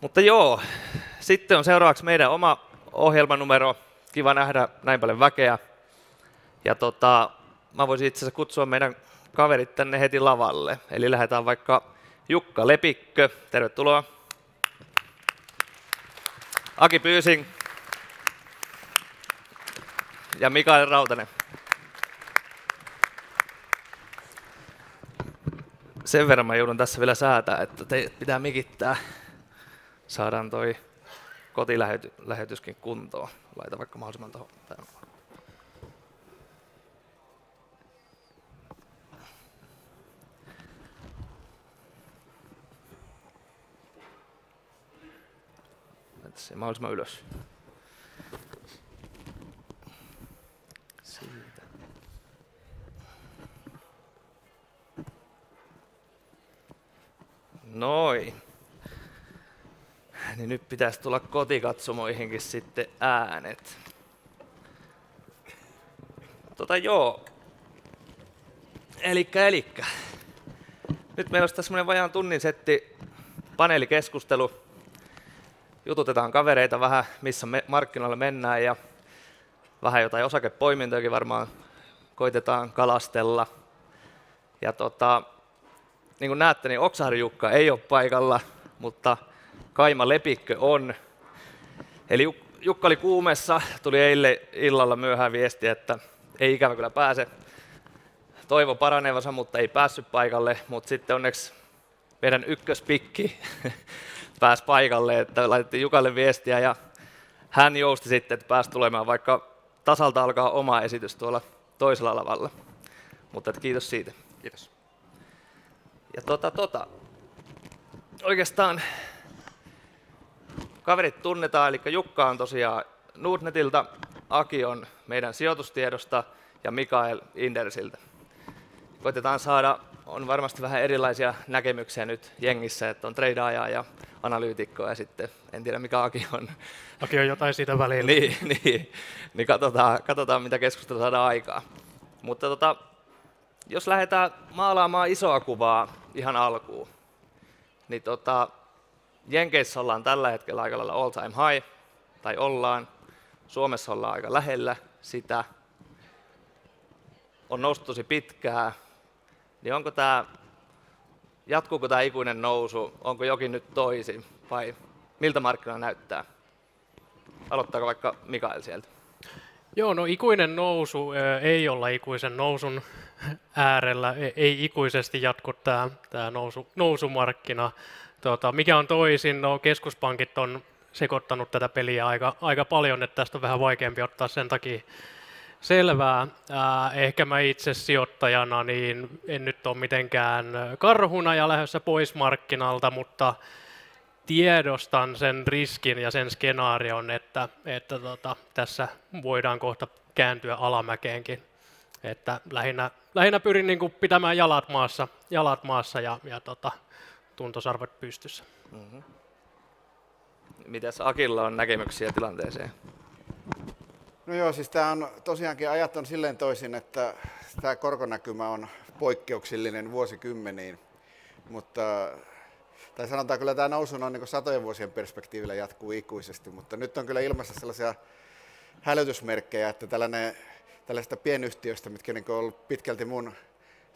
Mutta joo, sitten on seuraavaksi meidän oma ohjelmanumero. Kiva nähdä näin paljon väkeä. Ja tota, mä voisin itse asiassa kutsua meidän kaverit tänne heti lavalle. Eli lähdetään vaikka Jukka Lepikkö, tervetuloa. Aki Pyysing ja Mikael Rautanen. Sen verran mä joudun tässä vielä säätää, että te pitää mikittää. Saadaan toi kotilähetyskin kuntoon. Laita vaikka mahdollisimman tuohon. se mahdollisimman ylös. Noin. Niin nyt pitäisi tulla kotikatsomoihinkin sitten äänet. Tota joo. Elikkä, elikkä. Nyt meillä olisi tässä vajaan tunnin setti paneelikeskustelu jututetaan kavereita vähän, missä me markkinoilla mennään ja vähän jotain osakepoimintojakin varmaan koitetaan kalastella. Ja tota, niin kuin näette, niin Oksahari Jukka ei ole paikalla, mutta Kaima Lepikkö on. Eli Jukka oli kuumessa, tuli eilen illalla myöhään viesti, että ei ikävä kyllä pääse. Toivo paranevansa, mutta ei päässyt paikalle, mutta sitten onneksi meidän ykköspikki pääsi paikalle, että laitettiin Jukalle viestiä ja hän jousti sitten, että pääsi tulemaan, vaikka tasalta alkaa oma esitys tuolla toisella lavalla. Mutta että kiitos siitä. Kiitos. Ja tota, tota. Oikeastaan kaverit tunnetaan, eli Jukka on tosiaan Nordnetilta, Aki on meidän sijoitustiedosta ja Mikael Indersiltä. Koitetaan saada, on varmasti vähän erilaisia näkemyksiä nyt jengissä, että on tradeaajaa ja analyytikko ja sitten en tiedä mikä Aki on. Aki on jotain siitä välillä. niin, niin, niin katsotaan, katsotaan mitä keskustelua saadaan aikaa. Mutta tota, jos lähdetään maalaamaan isoa kuvaa ihan alkuun, niin tota, Jenkeissä ollaan tällä hetkellä aika lailla all time high, tai ollaan. Suomessa ollaan aika lähellä sitä. On noussut tosi pitkää. Niin onko tämä jatkuuko tämä ikuinen nousu, onko jokin nyt toisin vai miltä markkina näyttää? Aloittaako vaikka Mikael sieltä? Joo, no ikuinen nousu ei olla ikuisen nousun äärellä, ei ikuisesti jatku tämä, tämä nousu, nousumarkkina. Tota, mikä on toisin? No keskuspankit on sekoittanut tätä peliä aika, aika paljon, että tästä on vähän vaikeampi ottaa sen takia Selvää. Ehkä mä itse sijoittajana niin en nyt ole mitenkään karhuna ja lähdössä pois markkinalta, mutta tiedostan sen riskin ja sen skenaarion, että, että tota, tässä voidaan kohta kääntyä alamäkeenkin. Että lähinnä, lähinnä pyrin niin pitämään jalat maassa, jalat maassa ja, ja tota, tuntosarvet pystyssä. Mm-hmm. Mitäs Akilla on näkemyksiä tilanteeseen? No joo, siis tämä on tosiaankin ajat on silleen toisin, että tämä korkonäkymä on poikkeuksellinen vuosikymmeniin, mutta tai sanotaan kyllä tämä nousu on niin satojen vuosien perspektiivillä jatkuu ikuisesti, mutta nyt on kyllä ilmassa sellaisia hälytysmerkkejä, että tällainen, tällaista pienyhtiöistä, mitkä on niin ollut pitkälti mun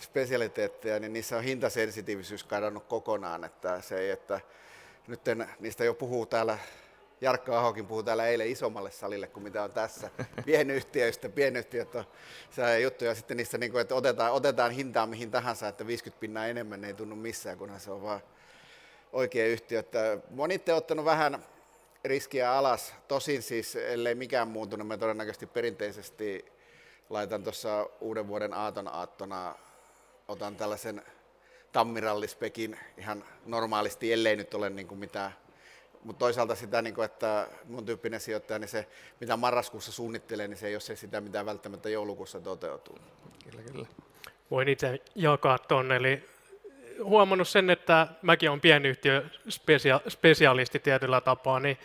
spesialiteetteja, niin niissä on hintasensitiivisyys kadonnut kokonaan, että se ei, että nyt niistä jo puhuu täällä Jarkko Ahokin puhui täällä eilen isommalle salille kuin mitä on tässä. Pienyhtiöistä, pienyhtiöt on se juttu ja sitten niissä, niin kuin, että otetaan, otetaan hintaa mihin tahansa, että 50 pinnaa enemmän ei tunnu missään, kunhan se on vaan oikea yhtiö. Että moni te ottanut vähän riskiä alas, tosin siis ellei mikään muutunut, niin me todennäköisesti perinteisesti laitan tuossa uuden vuoden aaton aattona, otan tällaisen tammirallispekin ihan normaalisti, ellei nyt ole niin kuin mitään mutta toisaalta sitä, niin kuin, että mun tyyppinen sijoittaja, niin se mitä marraskuussa suunnittelee, niin se ei ole se sitä, mitä välttämättä joulukuussa toteutuu. Kyllä, kyllä. Voin itse jakaa tuonne, eli huomannut sen, että mäkin olen pienyhtiö spesia- spesialisti tietyllä tapaa, niin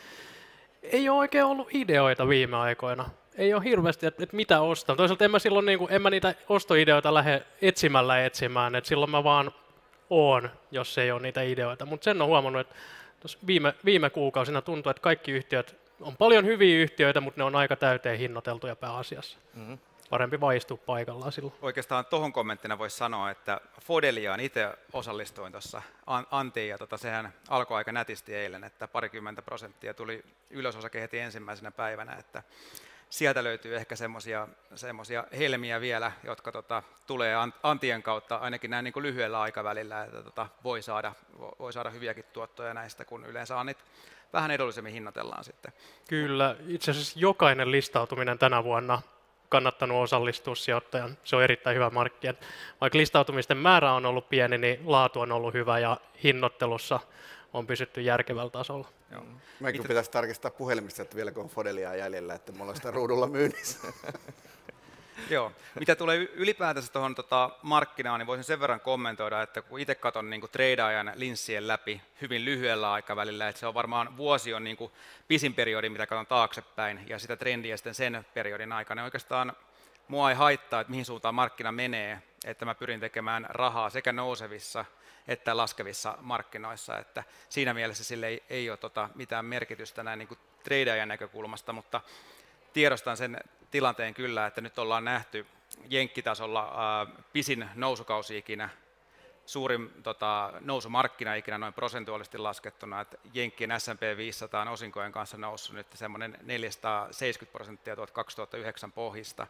ei ole oikein ollut ideoita viime aikoina. Ei ole hirveästi, että, että mitä ostaa. Toisaalta en mä silloin niin kuin, en mä niitä ostoideoita lähde etsimällä etsimään, että silloin mä vaan oon, jos ei ole niitä ideoita. Mutta sen on huomannut, että viime, viime kuukausina tuntuu, että kaikki yhtiöt on paljon hyviä yhtiöitä, mutta ne on aika täyteen hinnoiteltuja pääasiassa. Mm-hmm. Parempi vaistua paikallaan silloin. Oikeastaan tuohon kommenttina voisi sanoa, että Fodeliaan itse osallistuin tuossa Antiin, ja tota, sehän alkoi aika nätisti eilen, että parikymmentä prosenttia tuli ylösosake heti ensimmäisenä päivänä, että sieltä löytyy ehkä semmoisia helmiä vielä, jotka tota, tulee Antien kautta ainakin näin niin kuin lyhyellä aikavälillä, että tota, voi, saada, voi saada hyviäkin tuottoja näistä, kun yleensä Annit vähän edullisemmin hinnoitellaan sitten. Kyllä, itse asiassa jokainen listautuminen tänä vuonna kannattanut osallistua sijoittajan. Se on erittäin hyvä markki. Vaikka listautumisten määrä on ollut pieni, niin laatu on ollut hyvä ja hinnoittelussa on pysytty järkevällä tasolla. Joo. Mekin Itse... pitäisi tarkistaa puhelimista, että vieläkö on Fodelia jäljellä, että mulla on sitä ruudulla myynnissä. Joo. Mitä tulee ylipäätänsä tuohon tota, markkinaan, niin voisin sen verran kommentoida, että kun itse katson niin treidaajan linssien läpi hyvin lyhyellä aikavälillä, että se on varmaan vuosi on niin kuin pisin periodi, mitä katson taaksepäin, ja sitä trendiä sitten sen periodin aikana. Niin oikeastaan mua ei haittaa, että mihin suuntaan markkina menee, että mä pyrin tekemään rahaa sekä nousevissa että laskevissa markkinoissa, että siinä mielessä sille ei, ei ole tota mitään merkitystä näin niin kuin treidaajan näkökulmasta, mutta tiedostan sen tilanteen kyllä, että nyt ollaan nähty jenkkitasolla äh, pisin nousukausi ikinä, suurin tota, nousumarkkina ikinä noin prosentuaalisesti laskettuna, että Jenkkien S&P 500 on osinkojen kanssa noussut nyt semmoinen 470 prosenttia 2009 pohjista.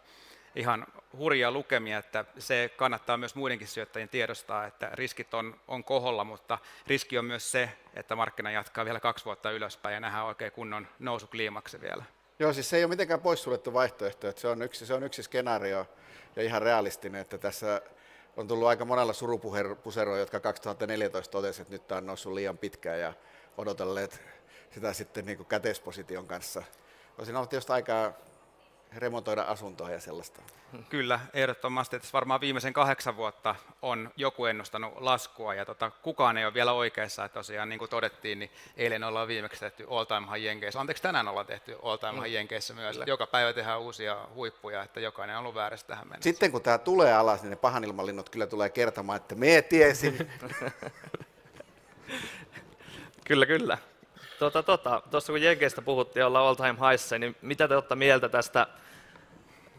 Ihan hurjia lukemia, että se kannattaa myös muidenkin sijoittajien tiedostaa, että riskit on, on koholla, mutta riski on myös se, että markkina jatkaa vielä kaksi vuotta ylöspäin ja nähdään oikein kunnon nousukliimaksi vielä. Joo, siis se ei ole mitenkään poissuljettu vaihtoehto, että se on yksi, se on yksi skenaario ja ihan realistinen, että tässä on tullut aika monella surupuseroa, jotka 2014 totesivat, että nyt tämä on noussut liian pitkään ja odotelleet sitä sitten niin käteisposition kanssa. Olisin ollut tietysti aikaa remontoida asuntoa ja sellaista. Kyllä, ehdottomasti. Että varmaan viimeisen kahdeksan vuotta on joku ennustanut laskua ja tota, kukaan ei ole vielä oikeassa. Että tosiaan niin kuin todettiin, niin eilen ollaan viimeksi tehty all time high jenkeissä. Anteeksi, tänään ollaan tehty all time high jenkeissä myös. Kyllä. Joka päivä tehdään uusia huippuja, että jokainen on ollut väärässä tähän mennessä. Sitten kun tämä tulee alas, niin ne pahanilmalinnut kyllä tulee kertomaan, että me tiesin. kyllä, kyllä. Tuota, tuota, tuossa kun Jenkeistä puhuttiin olla all time highs, niin mitä te olette mieltä tästä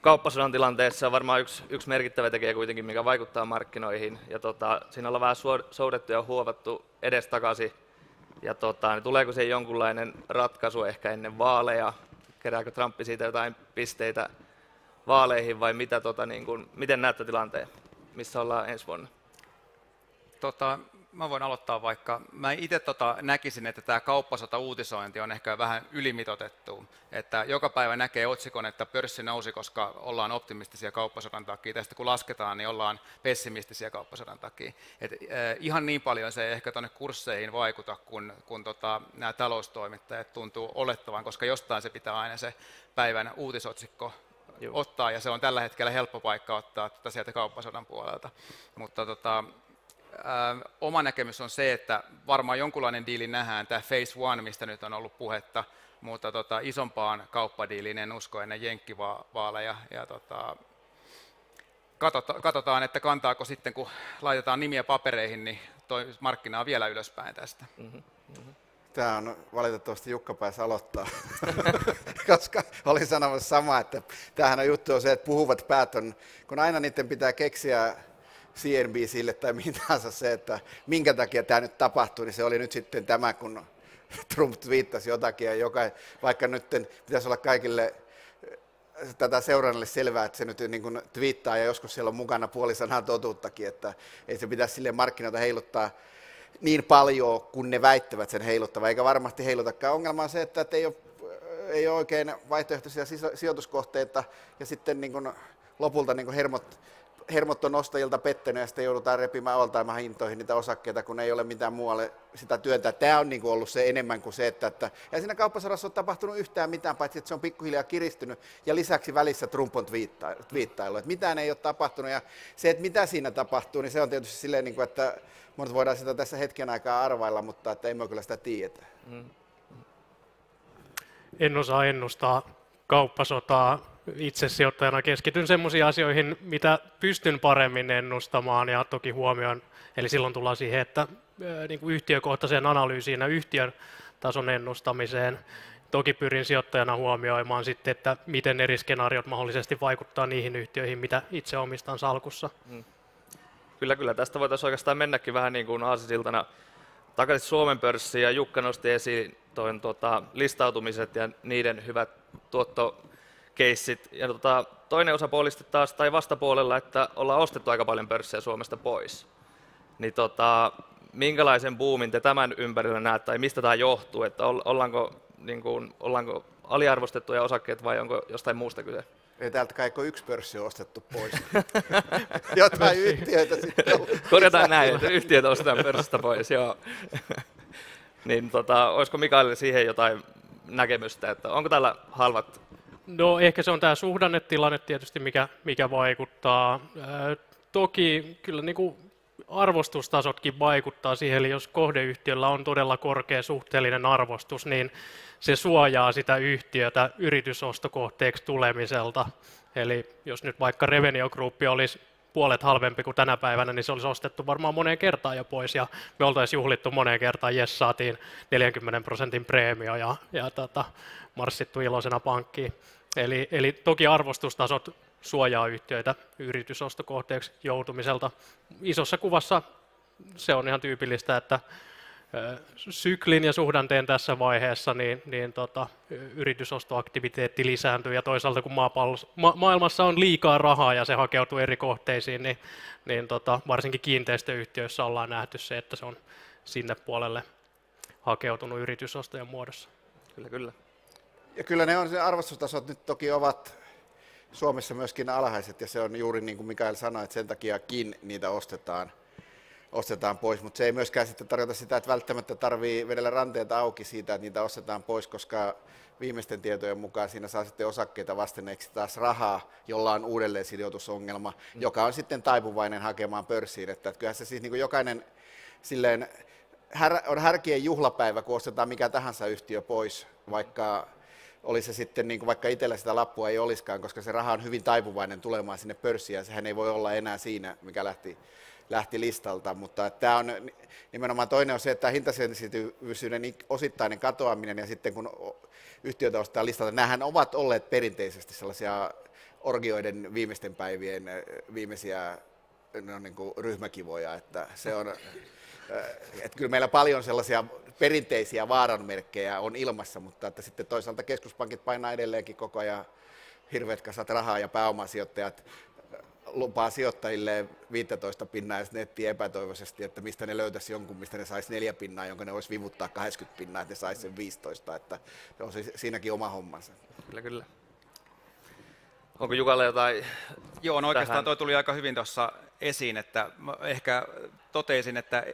kauppasodan tilanteessa on varmaan yksi, yksi merkittävä tekijä kuitenkin, mikä vaikuttaa markkinoihin. Ja tota, siinä ollaan vähän soudettu ja huovattu edestakaisin. Ja tota, niin tuleeko se jonkunlainen ratkaisu ehkä ennen vaaleja? Kerääkö Trump siitä jotain pisteitä vaaleihin vai mitä, tota, niin kun, miten näette tilanteen? Missä ollaan ensi vuonna? Tota, mä voin aloittaa vaikka. Mä itse tota näkisin, että tämä kauppasota-uutisointi on ehkä vähän ylimitotettu. Että joka päivä näkee otsikon, että pörssi nousi, koska ollaan optimistisia kauppasodan takia. Tästä kun lasketaan, niin ollaan pessimistisiä kauppasodan takia. Et, äh, ihan niin paljon se ei ehkä tuonne kursseihin vaikuta, kun, kun tota, nämä taloustoimittajat tuntuu olettavan, koska jostain se pitää aina se päivän uutisotsikko Joo. ottaa, ja se on tällä hetkellä helppo paikka ottaa tätä sieltä kauppasodan puolelta. Mutta tota, oma näkemys on se, että varmaan jonkunlainen diili nähdään, tämä Phase One, mistä nyt on ollut puhetta, mutta tota, isompaan kauppadiiliin en usko ennen jenkkivaaleja. Ja tota, katsotaan, katsotaan, että kantaako sitten, kun laitetaan nimiä papereihin, niin toi markkinaa vielä ylöspäin tästä. Mm-hmm. Mm-hmm. Tämä on valitettavasti Jukka pääsi aloittaa, koska olin sanomassa sama, että tämähän on juttu on se, että puhuvat päät on, kun aina niiden pitää keksiä CNBCille tai tahansa se, että minkä takia tämä nyt tapahtui, niin se oli nyt sitten tämä, kun Trump twiittasi jotakin, ja joka, vaikka nyt pitäisi olla kaikille eh, tätä seurannalle selvää, että se nyt niin kuin twiittaa ja joskus siellä on mukana puoli sanaa totuuttakin, että ei se pitäisi sille markkinoita heiluttaa niin paljon, kun ne väittävät sen heiluttavan, eikä varmasti heilutakaan. Ongelma on se, että ei ole, ei ole oikein vaihtoehtoisia sijoituskohteita ja sitten niin kuin lopulta niin kuin hermot hermot on ostajilta pettänyt ja sitten joudutaan repimään oltaimaan hintoihin niitä osakkeita, kun ei ole mitään muualle sitä työntää. Tämä on niin kuin ollut se enemmän kuin se, että, että ja siinä kauppasarassa on tapahtunut yhtään mitään, paitsi että se on pikkuhiljaa kiristynyt ja lisäksi välissä Trump on twiittailu. Että mitään ei ole tapahtunut ja se, että mitä siinä tapahtuu, niin se on tietysti silleen, kuin, että mutta voidaan sitä tässä hetken aikaa arvailla, mutta että emme kyllä sitä tiedä. Mm. En osaa ennustaa kauppasotaa itse sijoittajana keskityn sellaisiin asioihin, mitä pystyn paremmin ennustamaan ja toki huomioon. Eli silloin tullaan siihen, että niin kuin yhtiökohtaiseen analyysiin ja yhtiön tason ennustamiseen. Toki pyrin sijoittajana huomioimaan sitten, että miten eri skenaariot mahdollisesti vaikuttaa niihin yhtiöihin, mitä itse omistan salkussa. Hmm. Kyllä, kyllä. Tästä voitaisiin oikeastaan mennäkin vähän niin kuin aasisiltana takaisin Suomen pörssiin ja Jukka nosti esiin toin, tuota, listautumiset ja niiden hyvät tuottokeissit. Ja tuota, toinen osapuoli taas, tai vastapuolella, että ollaan ostettu aika paljon pörssejä Suomesta pois. Niin tota, minkälaisen boomin te tämän ympärillä näette, tai mistä tämä johtuu, että ollaanko, niin kuin, ollaanko aliarvostettuja osakkeet vai onko jostain muusta kyse? Ei täältä kai yksi pörssi on ostettu pois. Jotain yhtiöitä sitten Korjataan näin, että yhtiöt ostetaan pörssistä pois, joo. niin tota, olisiko Mikaelille siihen jotain näkemystä, että onko tällä halvat? No ehkä se on tämä suhdannetilanne tietysti, mikä, mikä vaikuttaa. Ää, toki kyllä niin kuin arvostustasotkin vaikuttaa siihen, eli jos kohdeyhtiöllä on todella korkea suhteellinen arvostus, niin se suojaa sitä yhtiötä yritysostokohteeksi tulemiselta. Eli jos nyt vaikka Revenio Group olisi puolet halvempi kuin tänä päivänä, niin se olisi ostettu varmaan moneen kertaan jo pois, ja me oltaisiin juhlittu moneen kertaan, jes saatiin 40 prosentin preemio ja, ja tota, marssittu iloisena pankkiin. Eli, eli toki arvostustasot suojaa yhtiöitä yritysostokohteeksi joutumiselta. Isossa kuvassa se on ihan tyypillistä, että syklin ja suhdanteen tässä vaiheessa, niin, niin tota, yritysostoaktiviteetti lisääntyy ja toisaalta kun ma- maailmassa on liikaa rahaa ja se hakeutuu eri kohteisiin, niin, niin tota, varsinkin kiinteistöyhtiöissä ollaan nähty se, että se on sinne puolelle hakeutunut yritysostojen muodossa. Kyllä, kyllä. Ja kyllä ne on se arvostustasot nyt toki ovat Suomessa myöskin alhaiset ja se on juuri niin kuin Mikael sanoi, että sen takiakin niitä ostetaan, ostetaan pois, mutta se ei myöskään sitten tarkoita sitä, että välttämättä tarvii vedellä ranteita auki siitä, että niitä ostetaan pois, koska viimeisten tietojen mukaan siinä saa sitten osakkeita vastineeksi taas rahaa, jolla on uudelleen sijoitusongelma, mm. joka on sitten taipuvainen hakemaan pörssiin. Että, että kyllähän se siis niin kuin jokainen silleen, on härkien juhlapäivä, kun ostetaan mikä tahansa yhtiö pois, vaikka oli se sitten niin kuin vaikka itsellä sitä lappua ei olisikaan, koska se raha on hyvin taipuvainen tulemaan sinne pörssiin ja sehän ei voi olla enää siinä, mikä lähti, lähti listalta, mutta tämä on nimenomaan toinen on se, että hintasensitiivisyyden osittainen katoaminen ja sitten kun yhtiötä ostaa listalta, nämähän ovat olleet perinteisesti sellaisia orgioiden viimeisten päivien viimeisiä no, niin kuin ryhmäkivoja, että se on, että kyllä meillä paljon sellaisia perinteisiä vaaranmerkkejä on ilmassa, mutta että sitten toisaalta keskuspankit painaa edelleenkin koko ajan hirveät kasat rahaa ja pääomasijoittajat lupaa sijoittajille 15 pinnaa ja netti epätoivoisesti, että mistä ne löytäisi jonkun, mistä ne saisi neljä pinnaa, jonka ne voisi vivuttaa 80 pinnaa, että ne saisi sen 15, että se on siinäkin oma hommansa. Kyllä, kyllä. Onko Jukalle jotain Joo, no oikeastaan toi tuli aika hyvin tuossa esiin, että ehkä totesin, että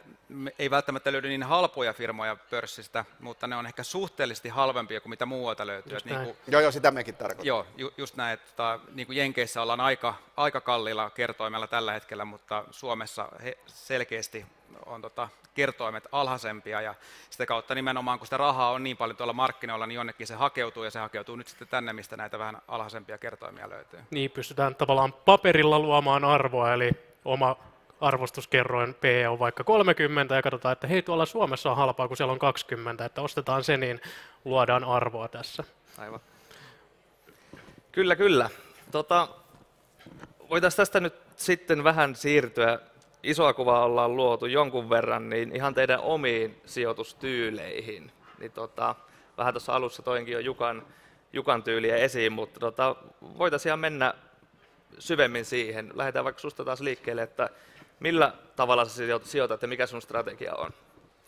ei välttämättä löydy niin halpoja firmoja pörssistä, mutta ne on ehkä suhteellisesti halvempia kuin mitä muualta löytyy. niin kuin, joo, joo, sitä mekin tarkoitan. Joo, ju, just näin, että tota, niin kuin Jenkeissä ollaan aika, aika kalliilla kertoimella tällä hetkellä, mutta Suomessa he selkeästi on tota, kertoimet alhaisempia ja sitä kautta nimenomaan kun sitä rahaa on niin paljon tuolla markkinoilla, niin jonnekin se hakeutuu ja se hakeutuu nyt sitten tänne, mistä näitä vähän alhaisempia kertoimia löytyy. Niin, pystytään tavallaan paperilla luomaan arvoa, eli oma arvostuskerroin P on vaikka 30 ja katsotaan, että hei tuolla Suomessa on halpaa, kun siellä on 20, että ostetaan se, niin luodaan arvoa tässä. Aivan. Kyllä, kyllä. Tota, voitaisiin tästä nyt sitten vähän siirtyä. Isoa kuvaa ollaan luotu jonkun verran, niin ihan teidän omiin sijoitustyyleihin. Niin tota, vähän tuossa alussa toinkin jo Jukan, Jukan tyyliä esiin, mutta tota, voitaisiin mennä syvemmin siihen. Lähdetään vaikka susta taas liikkeelle, että millä tavalla sä sijoitat ja mikä sun strategia on?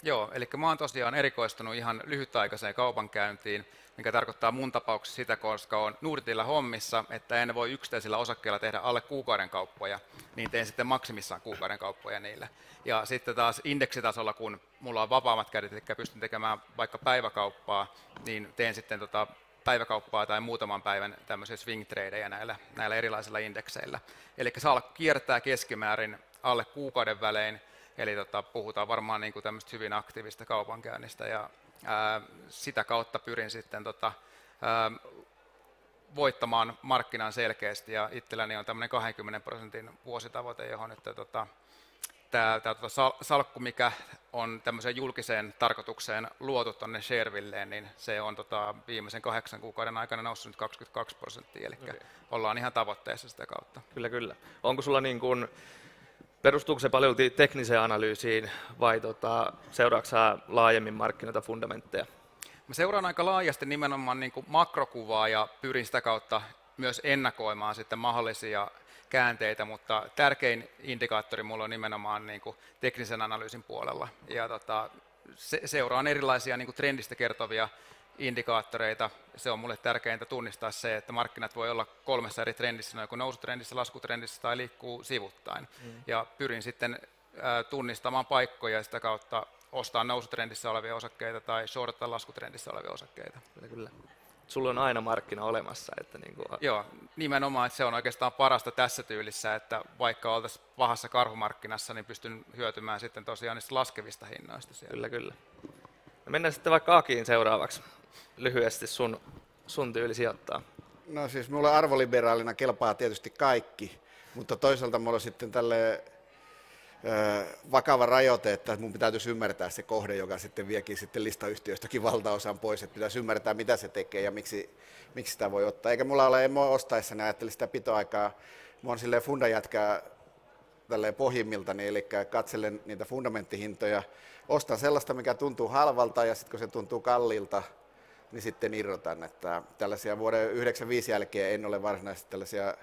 Joo, eli mä oon tosiaan erikoistunut ihan lyhytaikaiseen kaupankäyntiin, mikä tarkoittaa mun tapauksessa sitä, koska on Norditilla hommissa, että en voi yksittäisillä osakkeilla tehdä alle kuukauden kauppoja, niin teen sitten maksimissaan kuukauden kauppoja niille. Ja sitten taas indeksitasolla, kun mulla on vapaammat kädet, eli pystyn tekemään vaikka päiväkauppaa, niin teen sitten tota päiväkauppaa tai muutaman päivän tämmöisiä swing tradeja näillä, näillä erilaisilla indekseillä. Eli saa kiertää keskimäärin alle kuukauden välein, eli tota, puhutaan varmaan niin kuin hyvin aktiivista kaupankäynnistä ja ää, sitä kautta pyrin sitten tota, ää, voittamaan markkinan selkeästi ja itselläni on tämmöinen 20 prosentin vuositavoite, johon nyt tota, tämä, tämä tuota salkku, mikä on tämmöiseen julkiseen tarkoitukseen luotu tuonne Sharevilleen, niin se on tota, viimeisen kahdeksan kuukauden aikana noussut nyt 22 prosenttia, eli okay. ollaan ihan tavoitteessa sitä kautta. Kyllä, kyllä. Onko sulla niin kuin, perustuuko se paljon tekniseen analyysiin vai tota, seuraatko laajemmin markkinoita fundamentteja? Mä seuraan aika laajasti nimenomaan niin kuin makrokuvaa ja pyrin sitä kautta myös ennakoimaan sitten mahdollisia käänteitä, mutta tärkein indikaattori mulla on nimenomaan niin kuin teknisen analyysin puolella. Ja tota, se, seuraan erilaisia niin kuin trendistä kertovia indikaattoreita. Se on mulle tärkeintä tunnistaa se, että markkinat voi olla kolmessa eri trendissä, joko nousutrendissä, laskutrendissä tai liikkuu sivuttain. Mm. Ja pyrin sitten tunnistamaan paikkoja ja sitä kautta ostaa nousutrendissä olevia osakkeita tai shortata laskutrendissä olevia osakkeita. Kyllä, kyllä sulla on aina markkina olemassa. Että niin kuin... Joo, nimenomaan, että se on oikeastaan parasta tässä tyylissä, että vaikka oltaisiin pahassa karhumarkkinassa, niin pystyn hyötymään sitten tosiaan niistä laskevista hinnoista siellä. Kyllä, kyllä. No mennään sitten vaikka Akiin seuraavaksi. Lyhyesti sun, sun tyyli sijoittaa. No siis mulle arvoliberaalina kelpaa tietysti kaikki, mutta toisaalta mulla sitten tälle vakava rajoite, että mun pitäisi ymmärtää se kohde, joka sitten viekin sitten listayhtiöistäkin valtaosan pois, että pitäisi ymmärtää, mitä se tekee ja miksi, miksi sitä voi ottaa. Eikä mulla ole, en ostaessa, niin ajattelin sitä pitoaikaa, mä oon silleen fundajätkää tälleen pohjimmiltani, eli katselen niitä fundamenttihintoja, ostan sellaista, mikä tuntuu halvalta ja sitten kun se tuntuu kalliilta, niin sitten irrotan. Että tällaisia vuoden 1995 jälkeen en ole varsinaisesti tällaisia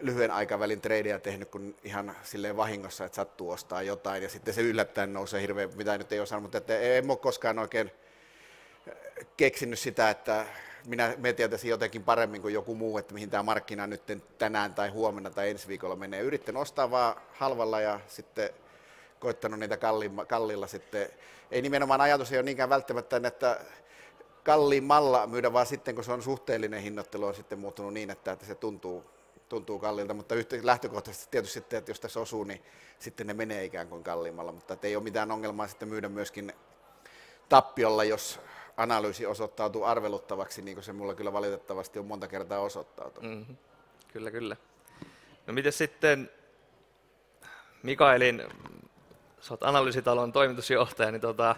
lyhyen aikavälin tradeja tehnyt kun ihan silleen vahingossa, että sattuu ostaa jotain ja sitten se yllättäen nousee hirveän, mitä nyt ei osannut, mutta että en ole koskaan oikein keksinyt sitä, että minä me tietäisin jotenkin paremmin kuin joku muu, että mihin tämä markkina nyt tänään tai huomenna tai ensi viikolla menee. Yritän ostaa vaan halvalla ja sitten koittanut niitä kalliilla sitten. Ei nimenomaan ajatus ei ole niinkään välttämättä, että kalliimmalla myydä, vaan sitten kun se on suhteellinen hinnoittelu on sitten muuttunut niin, että, että se tuntuu tuntuu kalliilta, mutta lähtökohtaisesti tietysti sitten, että jos tässä osuu, niin sitten ne menee ikään kuin kalliimmalla, mutta ei ole mitään ongelmaa sitten myydä myöskin tappiolla, jos analyysi osoittautuu arveluttavaksi, niin kuin se mulla kyllä valitettavasti on monta kertaa osoittautunut. Mm-hmm. Kyllä, kyllä. No miten sitten Mikaelin, sä oot analyysitalon toimitusjohtaja, niin tota,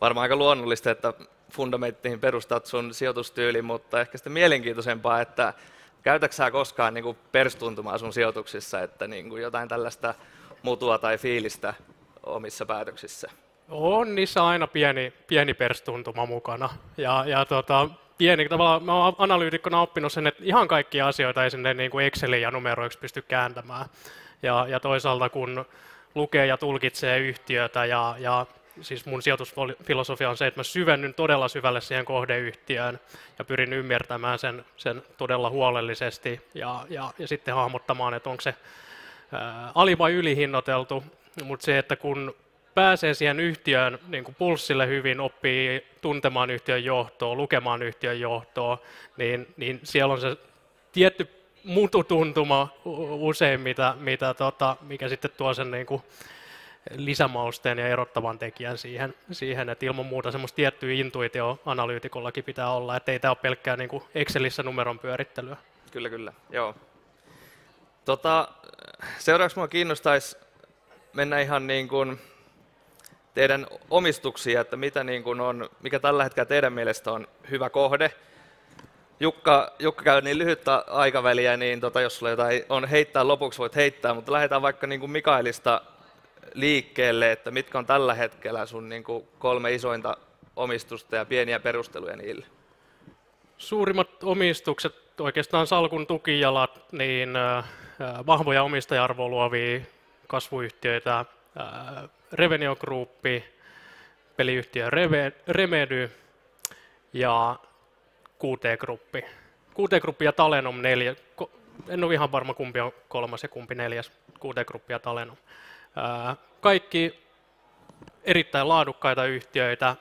varmaan aika luonnollista, että fundamenttiin perustat sun sijoitustyyli, mutta ehkä sitten mielenkiintoisempaa, että Käytätkö koskaan niin perstuntumaa sun sijoituksissa, että niin kuin jotain tällaista mutua tai fiilistä omissa päätöksissä? On niissä aina pieni, pieni perstuntuma mukana. Ja, ja tota, pieni, tavallaan mä oon analyytikkona oppinut sen, että ihan kaikkia asioita ei sinne niin kuin Excelin ja numeroiksi pysty kääntämään. Ja, ja toisaalta kun lukee ja tulkitsee yhtiötä ja, ja siis mun sijoitusfilosofia on se, että mä syvennyn todella syvälle siihen kohdeyhtiöön ja pyrin ymmärtämään sen, sen todella huolellisesti ja, ja, ja sitten hahmottamaan, että onko se ää, ali- vai ylihinnoiteltu. Mutta se, että kun pääsee siihen yhtiön niin kuin pulssille hyvin, oppii tuntemaan yhtiön johtoa, lukemaan yhtiön johtoa, niin, niin siellä on se tietty mututuntuma usein, mitä, mitä tota, mikä sitten tuo sen niin kuin, lisämausteen ja erottavan tekijän siihen, siihen että ilman muuta semmoista tiettyä intuitio analyytikollakin pitää olla, että ei tämä ole pelkkää niin kuin Excelissä numeron pyörittelyä. Kyllä, kyllä, joo. Tota, seuraavaksi minua kiinnostaisi mennä ihan niin kuin teidän omistuksia, että mitä niin kuin on, mikä tällä hetkellä teidän mielestä on hyvä kohde. Jukka, Jukka käy niin lyhyttä aikaväliä, niin tota, jos sulla jotain on heittää lopuksi, voit heittää, mutta lähdetään vaikka niin kuin Mikaelista liikkeelle, että mitkä on tällä hetkellä sun niin kuin kolme isointa omistusta ja pieniä perusteluja niille? Suurimmat omistukset, oikeastaan salkun tukijalat, niin äh, vahvoja omistajarvoa luovia kasvuyhtiöitä, äh, Revenio Group, peliyhtiö Remedy ja QT Group. QT Group ja Talenom neljä, en ole ihan varma kumpi on kolmas ja kumpi neljäs, QT Group ja Talenom. Kaikki erittäin laadukkaita yhtiöitä.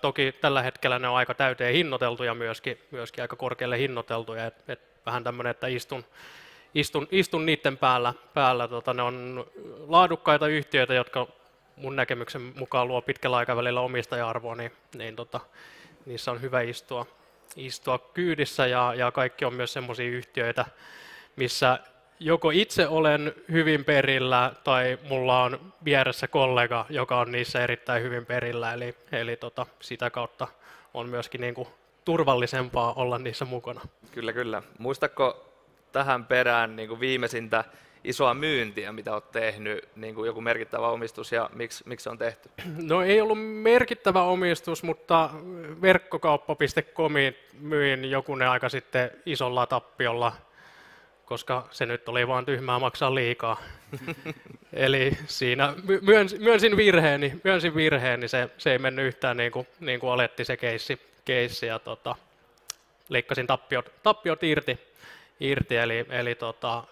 Toki tällä hetkellä ne on aika täyteen hinnoiteltuja myöskin, myöskin aika korkealle hinnoiteltuja. Et, et vähän tämmöinen, että istun, istun, istun niiden päällä. päällä. Tota, ne on laadukkaita yhtiöitä, jotka mun näkemyksen mukaan luo pitkällä aikavälillä omistaja-arvoa, niin, niin tota, niissä on hyvä istua, istua kyydissä ja, ja kaikki on myös sellaisia yhtiöitä, missä joko itse olen hyvin perillä tai mulla on vieressä kollega, joka on niissä erittäin hyvin perillä. Eli, eli tota, sitä kautta on myöskin niin kuin turvallisempaa olla niissä mukana. Kyllä, kyllä. Muistatko tähän perään niin kuin viimeisintä isoa myyntiä, mitä olet tehnyt, niin kuin joku merkittävä omistus ja miksi, miksi se on tehty? No ei ollut merkittävä omistus, mutta verkkokauppa.comi myin jokunen aika sitten isolla tappiolla, koska se nyt oli vaan tyhmää maksaa liikaa. Eli siinä myönsin, virheeni, myönsin virheeni se, se ei mennyt yhtään niin kuin, niin kuin oletti se keissi, keissi ja tota, leikkasin tappiot, tappiot irti irti. Eli, eli tota,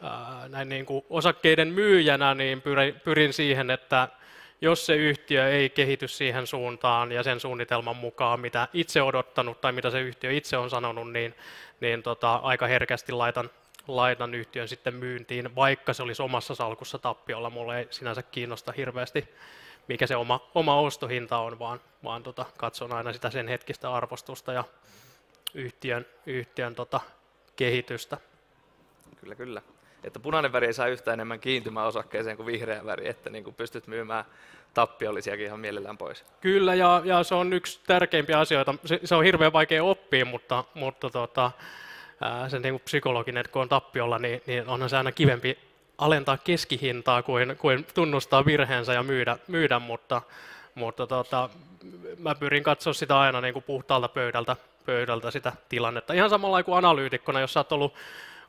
näin niin kuin osakkeiden myyjänä niin pyrin, pyrin siihen, että jos se yhtiö ei kehity siihen suuntaan ja sen suunnitelman mukaan, mitä itse odottanut tai mitä se yhtiö itse on sanonut, niin, niin tota, aika herkästi laitan, laitan yhtiön sitten myyntiin, vaikka se olisi omassa salkussa tappiolla. Mulle ei sinänsä kiinnosta hirveästi, mikä se oma, oma ostohinta on, vaan, vaan tota, katson aina sitä sen hetkistä arvostusta ja yhtiön, yhtiön tota, kehitystä. Kyllä, kyllä. Että punainen väri ei saa yhtään enemmän kiintymää osakkeeseen kuin vihreä väri, että niin kuin pystyt myymään tappiollisiakin ihan mielellään pois. Kyllä, ja, ja se on yksi tärkeimpiä asioita. Se, se on hirveän vaikea oppia, mutta, mutta tota, sen niin psykologinen, että kun on tappiolla, niin, niin onhan se aina kivempi alentaa keskihintaa kuin, kuin tunnustaa virheensä ja myydä, myydä mutta, mutta tota, mä pyrin katsoa sitä aina niin kuin puhtaalta pöydältä, pöydältä sitä tilannetta. Ihan samalla kuin analyytikkona, jos sä oot ollut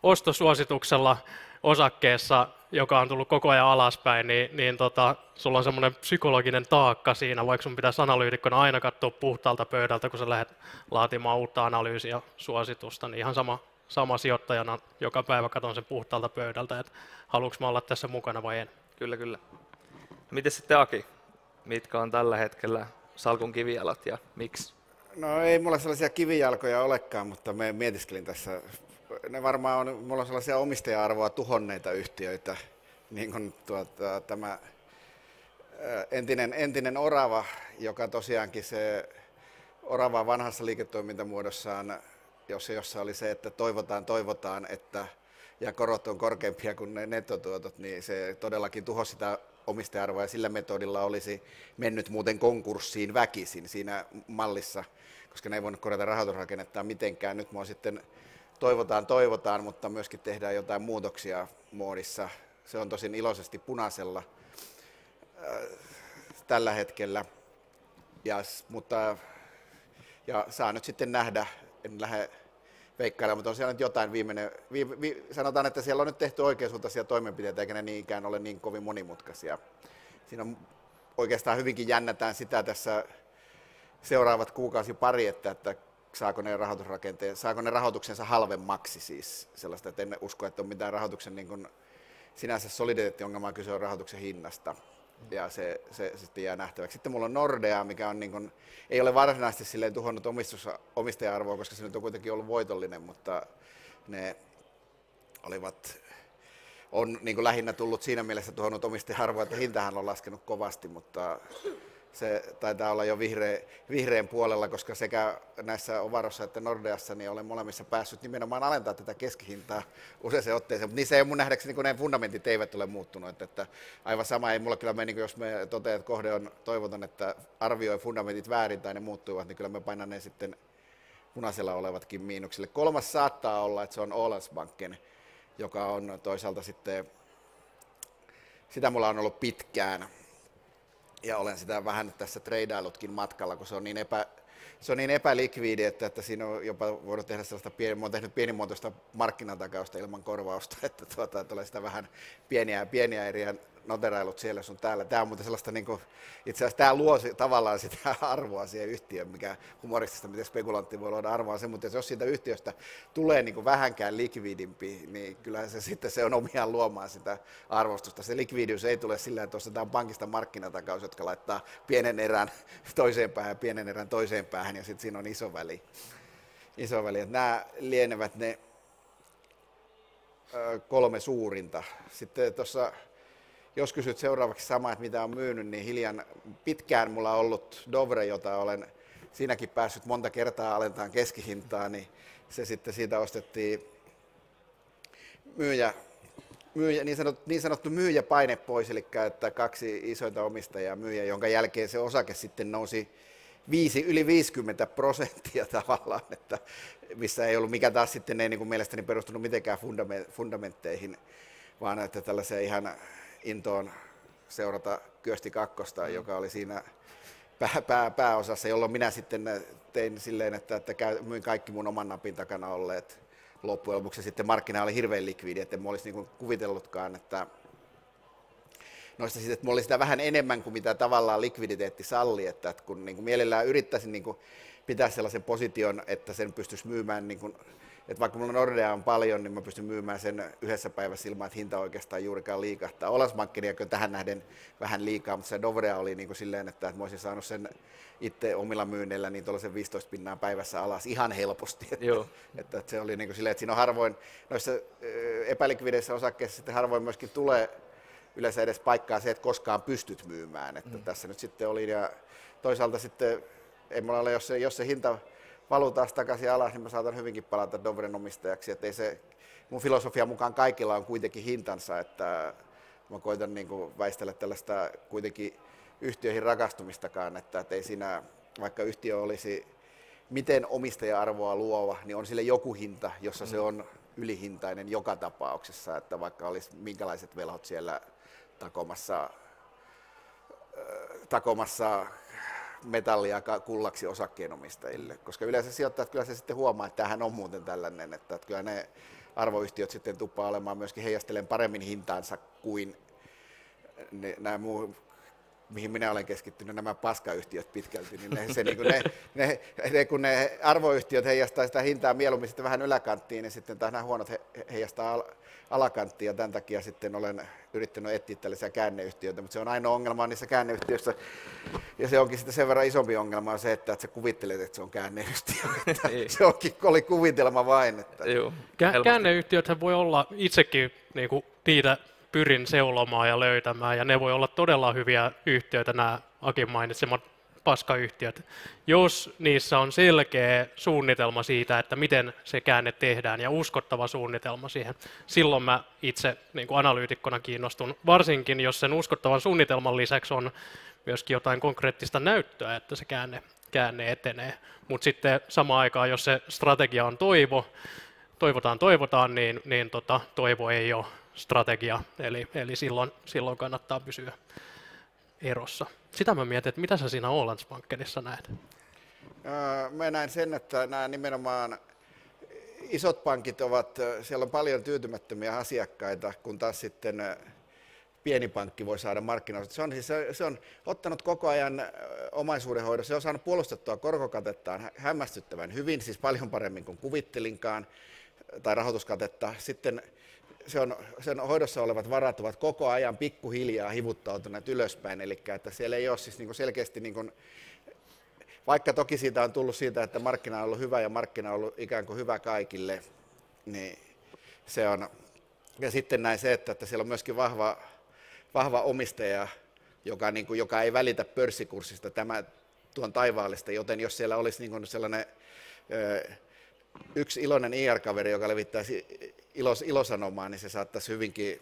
ostosuosituksella osakkeessa, joka on tullut koko ajan alaspäin, niin, niin tota, sulla on semmoinen psykologinen taakka siinä, vaikka sun pitäisi analyytikkona aina katsoa puhtaalta pöydältä, kun sä lähdet laatimaan uutta analyysiä suositusta, niin ihan sama, sama sijoittajana joka päivä katson sen puhtaalta pöydältä, että haluanko mä olla tässä mukana vai en. Kyllä, kyllä. Miten sitten Aki, mitkä on tällä hetkellä salkun kivijalat ja miksi? No ei mulla sellaisia kivijalkoja olekaan, mutta me mietiskelin tässä ne varmaan on, mulla on sellaisia omistaja-arvoa tuhonneita yhtiöitä, niin kuin tuota, tämä entinen, entinen Orava, joka tosiaankin se Orava vanhassa liiketoimintamuodossaan, jossa, jossa oli se, että toivotaan, toivotaan, että ja korot on korkeampia kuin ne nettotuotot, niin se todellakin tuhosi sitä omistaja-arvoa ja sillä metodilla olisi mennyt muuten konkurssiin väkisin siinä mallissa, koska ne ei voinut korjata rahoitusrakennetta mitenkään. Nyt mä oon sitten toivotaan, toivotaan, mutta myöskin tehdään jotain muutoksia muodissa. Se on tosin iloisesti punaisella äh, tällä hetkellä, ja, mutta ja saa nyt sitten nähdä, en lähde veikkailemaan, mutta on siellä nyt jotain viimeinen, vi, vi, sanotaan, että siellä on nyt tehty oikeasuuntaisia toimenpiteitä, eikä ne niinkään ole niin kovin monimutkaisia. Siinä on oikeastaan hyvinkin jännätään sitä tässä seuraavat kuukausi pari, että, että saako ne, rahoitusrakenteen, saako ne rahoituksensa halvemmaksi siis sellaista, että en usko, että on mitään rahoituksen niin kuin, sinänsä soliditeettiongelmaa, kyse on rahoituksen hinnasta. Ja se, se, se sitten jää nähtäväksi. Sitten mulla on Nordea, mikä on niin kuin, ei ole varsinaisesti silleen tuhonnut omistaja-arvoa, koska se nyt on kuitenkin ollut voitollinen, mutta ne olivat, on niin kuin lähinnä tullut siinä mielessä tuhonnut omistaja-arvoa, että hintahan on laskenut kovasti, mutta se taitaa olla jo vihreä, vihreän puolella, koska sekä näissä Ovarossa että Nordeassa niin olen molemmissa päässyt nimenomaan alentaa tätä keskihintaa useaseen otteeseen, mutta niissä ei mun nähdäkseni, kun ne fundamentit eivät ole muuttunut, että, aivan sama. Ei mulla kyllä meni, jos me toteamme, että kohde on toivoton, että arvioi fundamentit väärin tai ne muuttuivat, niin kyllä me painan ne sitten punaisella olevatkin miinuksille. Kolmas saattaa olla, että se on Ålandsbanken, joka on toisaalta sitten, sitä mulla on ollut pitkään, ja olen sitä vähän tässä treidailutkin matkalla, kun se on niin, epä, se on niin epälikviidi, että, että siinä on jopa voinut tehdä sellaista, pieni, olen tehnyt pienimuotoista markkinatakausta ilman korvausta, että, tuota, että olen sitä vähän pieniä, pieniä eriä noterailut siellä sun täällä. Tämä on muuten sellaista, niin kuin, itse asiassa tämä luo tavallaan sitä arvoa siihen yhtiöön, mikä humoristista, miten spekulantti voi luoda arvoa sen, mutta jos siitä yhtiöstä tulee niin kuin vähänkään likvidimpi, niin kyllä se sitten se on omiaan luomaan sitä arvostusta. Se likvidius ei tule sillä, että ostetaan pankista markkinatakaus, jotka laittaa pienen erän toiseen päähän ja pienen erän toiseen päähän, ja sitten siinä on iso väli. Iso väli. Että nämä lienevät ne kolme suurinta. Sitten tuossa jos kysyt seuraavaksi samaa, että mitä on myynyt, niin hiljan pitkään mulla on ollut Dovre, jota olen siinäkin päässyt monta kertaa alentamaan keskihintaa, niin se sitten siitä ostettiin myyjä myyjä, niin, sanottu, niin sanottu myyjäpaine pois, eli että kaksi isointa omistajaa myyjä, jonka jälkeen se osake sitten nousi viisi, yli 50 prosenttia tavallaan, että missä ei ollut, mikä taas sitten ei niin kuin mielestäni perustunut mitenkään fundamentteihin, vaan että tällaiseen ihan intoon seurata Kyösti kakkosta, mm. joka oli siinä pää, pää, pääosassa, jolloin minä sitten tein silleen, että, että käy, myin kaikki mun oman napin takana olleet loppujen lopuksi sitten markkina oli hirveän likvidi, että en olisi niin kuvitellutkaan, että noista sitten, että mulla oli sitä vähän enemmän kuin mitä tavallaan likviditeetti salli, että, että kun niin kuin mielellään yrittäisin niin kuin pitää sellaisen position, että sen pystyisi myymään niin kuin että vaikka mulla Nordea on paljon, niin mä pystyn myymään sen yhdessä päivässä ilman, että hinta oikeastaan juurikaan liikahtaa. Olasmankkinia tähän nähden vähän liikaa, mutta se Dovrea oli niin kuin silleen, että, että mä olisin saanut sen itse omilla myynneillä niin tuollaisen 15 pinnaa päivässä alas ihan helposti. Että, Joo. Että, että se oli niin kuin silleen, että siinä on harvoin, noissa epälikvideissä osakkeissa sitten harvoin myöskin tulee yleensä edes paikkaa se, että koskaan pystyt myymään. Että mm. tässä nyt sitten oli ja toisaalta sitten, ei mulla ole, jos se, jos se hinta valuu taas takaisin alas, niin mä saatan hyvinkin palata Dovren omistajaksi. Että ei se, mun filosofia mukaan kaikilla on kuitenkin hintansa, että mä koitan niin kuin väistellä tällaista kuitenkin yhtiöihin rakastumistakaan, että, että ei siinä, vaikka yhtiö olisi miten omistaja-arvoa luova, niin on sille joku hinta, jossa mm. se on ylihintainen joka tapauksessa, että vaikka olisi minkälaiset velhot siellä takomassa, takomassa metallia kullaksi osakkeenomistajille, koska yleensä sijoittajat kyllä se sitten huomaa, että tämähän on muuten tällainen, että, kyllä ne arvoyhtiöt sitten tuppaa olemaan myöskin heijastelemaan paremmin hintaansa kuin ne, nämä muu, mihin minä olen keskittynyt, nämä paskayhtiöt pitkälti, niin ne, se, niin kuin ne, ne, ne, kun ne arvoyhtiöt heijastaa sitä hintaa mieluummin sitten vähän yläkanttiin, niin sitten taas nämä huonot he, heijastaa al, alakanttiin, ja tämän takia sitten olen yrittänyt etsiä tällaisia käänneyhtiöitä, mutta se on ainoa ongelma niissä käänneyhtiöissä, ja se onkin sitten sen verran isompi ongelma on se, että, että sä kuvittelet, että se on käänneyhtiö, että niin. se onkin, oli kuvitelma vain. Että... Joo, Kä- käänneyhtiöthän voi olla itsekin niin kuin, niitä pyrin seulomaan ja löytämään, ja ne voi olla todella hyviä yhtiöitä, nämä Akin mainitsemat paskayhtiöt, jos niissä on selkeä suunnitelma siitä, että miten se käänne tehdään ja uskottava suunnitelma siihen. Silloin mä itse niin kuin analyytikkona kiinnostun, varsinkin jos sen uskottavan suunnitelman lisäksi on myöskin jotain konkreettista näyttöä, että se käänne, käänne etenee. Mutta sitten samaan aikaan, jos se strategia on toivo, toivotaan, toivotaan, niin, niin tota, toivo ei ole strategia, eli, eli silloin, silloin kannattaa pysyä erossa. Sitä mä mietin, että mitä sä siinä Ålandsbankenissa näet? Mä näen sen, että nämä nimenomaan isot pankit ovat, siellä on paljon tyytymättömiä asiakkaita, kun taas sitten pieni pankki voi saada markkinoista. Se on, siis, se on ottanut koko ajan omaisuudenhoidossa, se on saanut puolustettua korkokatettaan hämmästyttävän hyvin, siis paljon paremmin kuin kuvittelinkaan, tai rahoituskatetta. Sitten se on, sen hoidossa olevat varat ovat koko ajan pikkuhiljaa hivuttautuneet ylöspäin, eli että siellä ei ole siis niin selkeästi, niin kuin, vaikka toki siitä on tullut siitä, että markkina on ollut hyvä ja markkina on ollut ikään kuin hyvä kaikille, niin se on, ja sitten näin se, että, että siellä on myöskin vahva, vahva omistaja, joka, niin kuin, joka ei välitä pörssikurssista tämä tuon taivaallista, joten jos siellä olisi niin kuin sellainen yksi iloinen IR-kaveri, joka levittäisi ilos, ilosanomaa, niin se saattaisi hyvinkin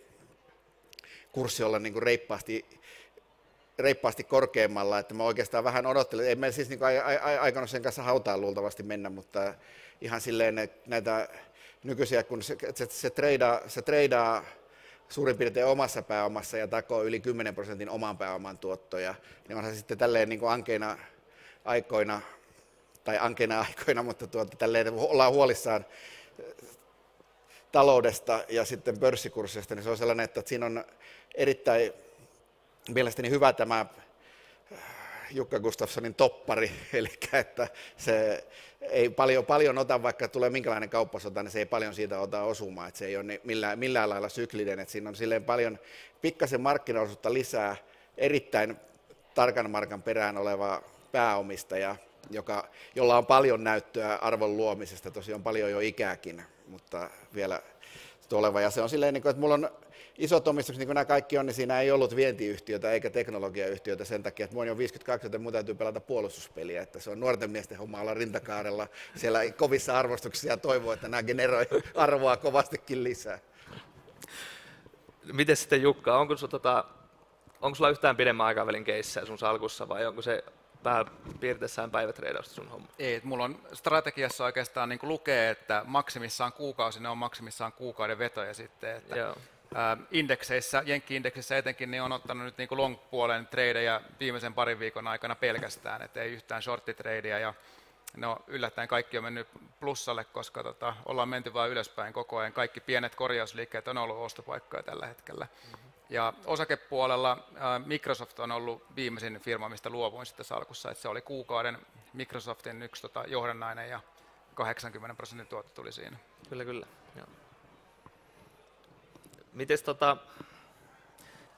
kurssi olla niin kuin reippaasti, reippaasti korkeammalla, että mä oikeastaan vähän odottelin, ei me siis niin aikanaan sen kanssa hautaan luultavasti mennä, mutta ihan silleen näitä nykyisiä, kun se, se, se, treidaa, se treidaa suurin piirtein omassa pääomassa ja takoo yli 10 prosentin oman pääoman tuottoja, niin onhan se sitten tälleen niin kuin ankeina aikoina, tai ankeina aikoina, mutta tuota, tälleen ollaan huolissaan taloudesta ja sitten pörssikurssista, niin se on sellainen, että siinä on erittäin mielestäni hyvä tämä äh, Jukka Gustafssonin toppari, eli että se ei paljon, paljon ota, vaikka tulee minkälainen kauppasota, niin se ei paljon siitä ota osumaan, että se ei ole millään, millään lailla syklinen, että siinä on silleen paljon pikkasen markkinaosuutta lisää, erittäin tarkan markan perään oleva pääomistaja, joka, jolla on paljon näyttöä arvon luomisesta, tosiaan paljon jo ikääkin, mutta vielä tuleva. Ja se on silleen, niin että mulla on isot omistukset, niin kuin nämä kaikki on, niin siinä ei ollut vientiyhtiötä eikä teknologiayhtiötä sen takia, että mulla on 52, joten mun täytyy pelata puolustuspeliä, että se on nuorten miesten homma olla rintakaarella siellä kovissa arvostuksissa ja toivoo, että nämä generoi arvoa kovastikin lisää. Miten sitten Jukka, onko, sun, tota, onko sulla yhtään pidemmän aikavälin keissejä sun salkussa vai onko se vähän päivätreidausta sun homma? Ei, mulla on strategiassa oikeastaan niin lukee, että maksimissaan kuukausi, ne on maksimissaan kuukauden vetoja sitten. Että Joo. indekseissä, jenkki-indeksissä etenkin, niin on ottanut nyt niin long-puolen tradeja viimeisen parin viikon aikana pelkästään, että ei yhtään shorttitradeja. Ja no, yllättäen kaikki on mennyt plussalle, koska tota, ollaan menty vain ylöspäin koko ajan. Kaikki pienet korjausliikkeet on ollut ostopaikkoja tällä hetkellä. Mm-hmm. Ja osakepuolella Microsoft on ollut viimeisin firma, mistä luovuin sitten salkussa. Että se oli kuukauden Microsoftin yksi tota, johdannainen ja 80 prosentin tuotto tuli siinä. Kyllä, kyllä. Mites tota,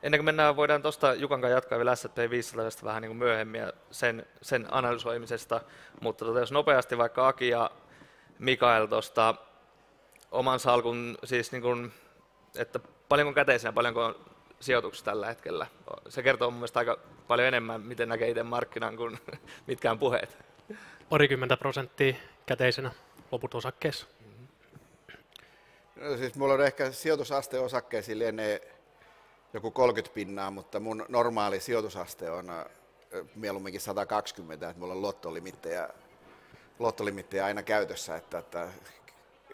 ennen kuin mennään, voidaan tuosta Jukan kanssa jatkaa vielä S&P 500 vähän niin kuin myöhemmin ja sen, sen analysoimisesta, mutta tota, jos nopeasti vaikka Aki ja Mikael tuosta oman salkun, siis niin kuin, että paljonko käteisenä, paljonko sijoituksessa tällä hetkellä. Se kertoo mun mielestä aika paljon enemmän, miten näkee itse markkinan kuin mitkään puheet. Parikymmentä prosenttia käteisenä, loput osakkeessa. No, siis mulla on ehkä sijoitusaste osakkeisiin lienee joku 30 pinnaa, mutta mun normaali sijoitusaste on mieluumminkin 120, että mulla on lottolimittejä, lottolimittejä aina käytössä, että, että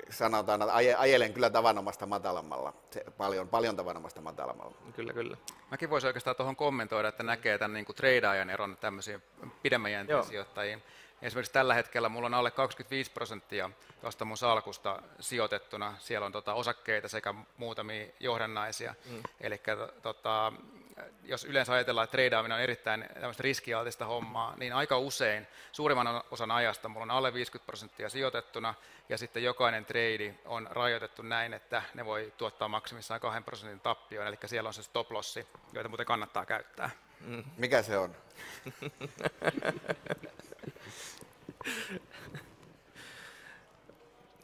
sanotaan, että ajelen kyllä tavanomaista matalammalla, se, paljon, paljon tavanomaista matalammalla. Kyllä, kyllä. Mäkin voisin oikeastaan tuohon kommentoida, että näkee tämän niin kuin trade-ajan eron tämmöisiin pidemmän jänteen sijoittajiin. Esimerkiksi tällä hetkellä mulla on alle 25 prosenttia tuosta mun salkusta sijoitettuna. Siellä on tota osakkeita sekä muutamia johdannaisia. Mm. Eli tota, jos yleensä ajatellaan, että treidaaminen on erittäin riskialtista hommaa, niin aika usein suurimman osan ajasta mulla on alle 50 prosenttia sijoitettuna, ja sitten jokainen trade on rajoitettu näin, että ne voi tuottaa maksimissaan 2 prosentin tappioon, eli siellä on se stop lossi, joita muuten kannattaa käyttää. Mm. Mikä se on?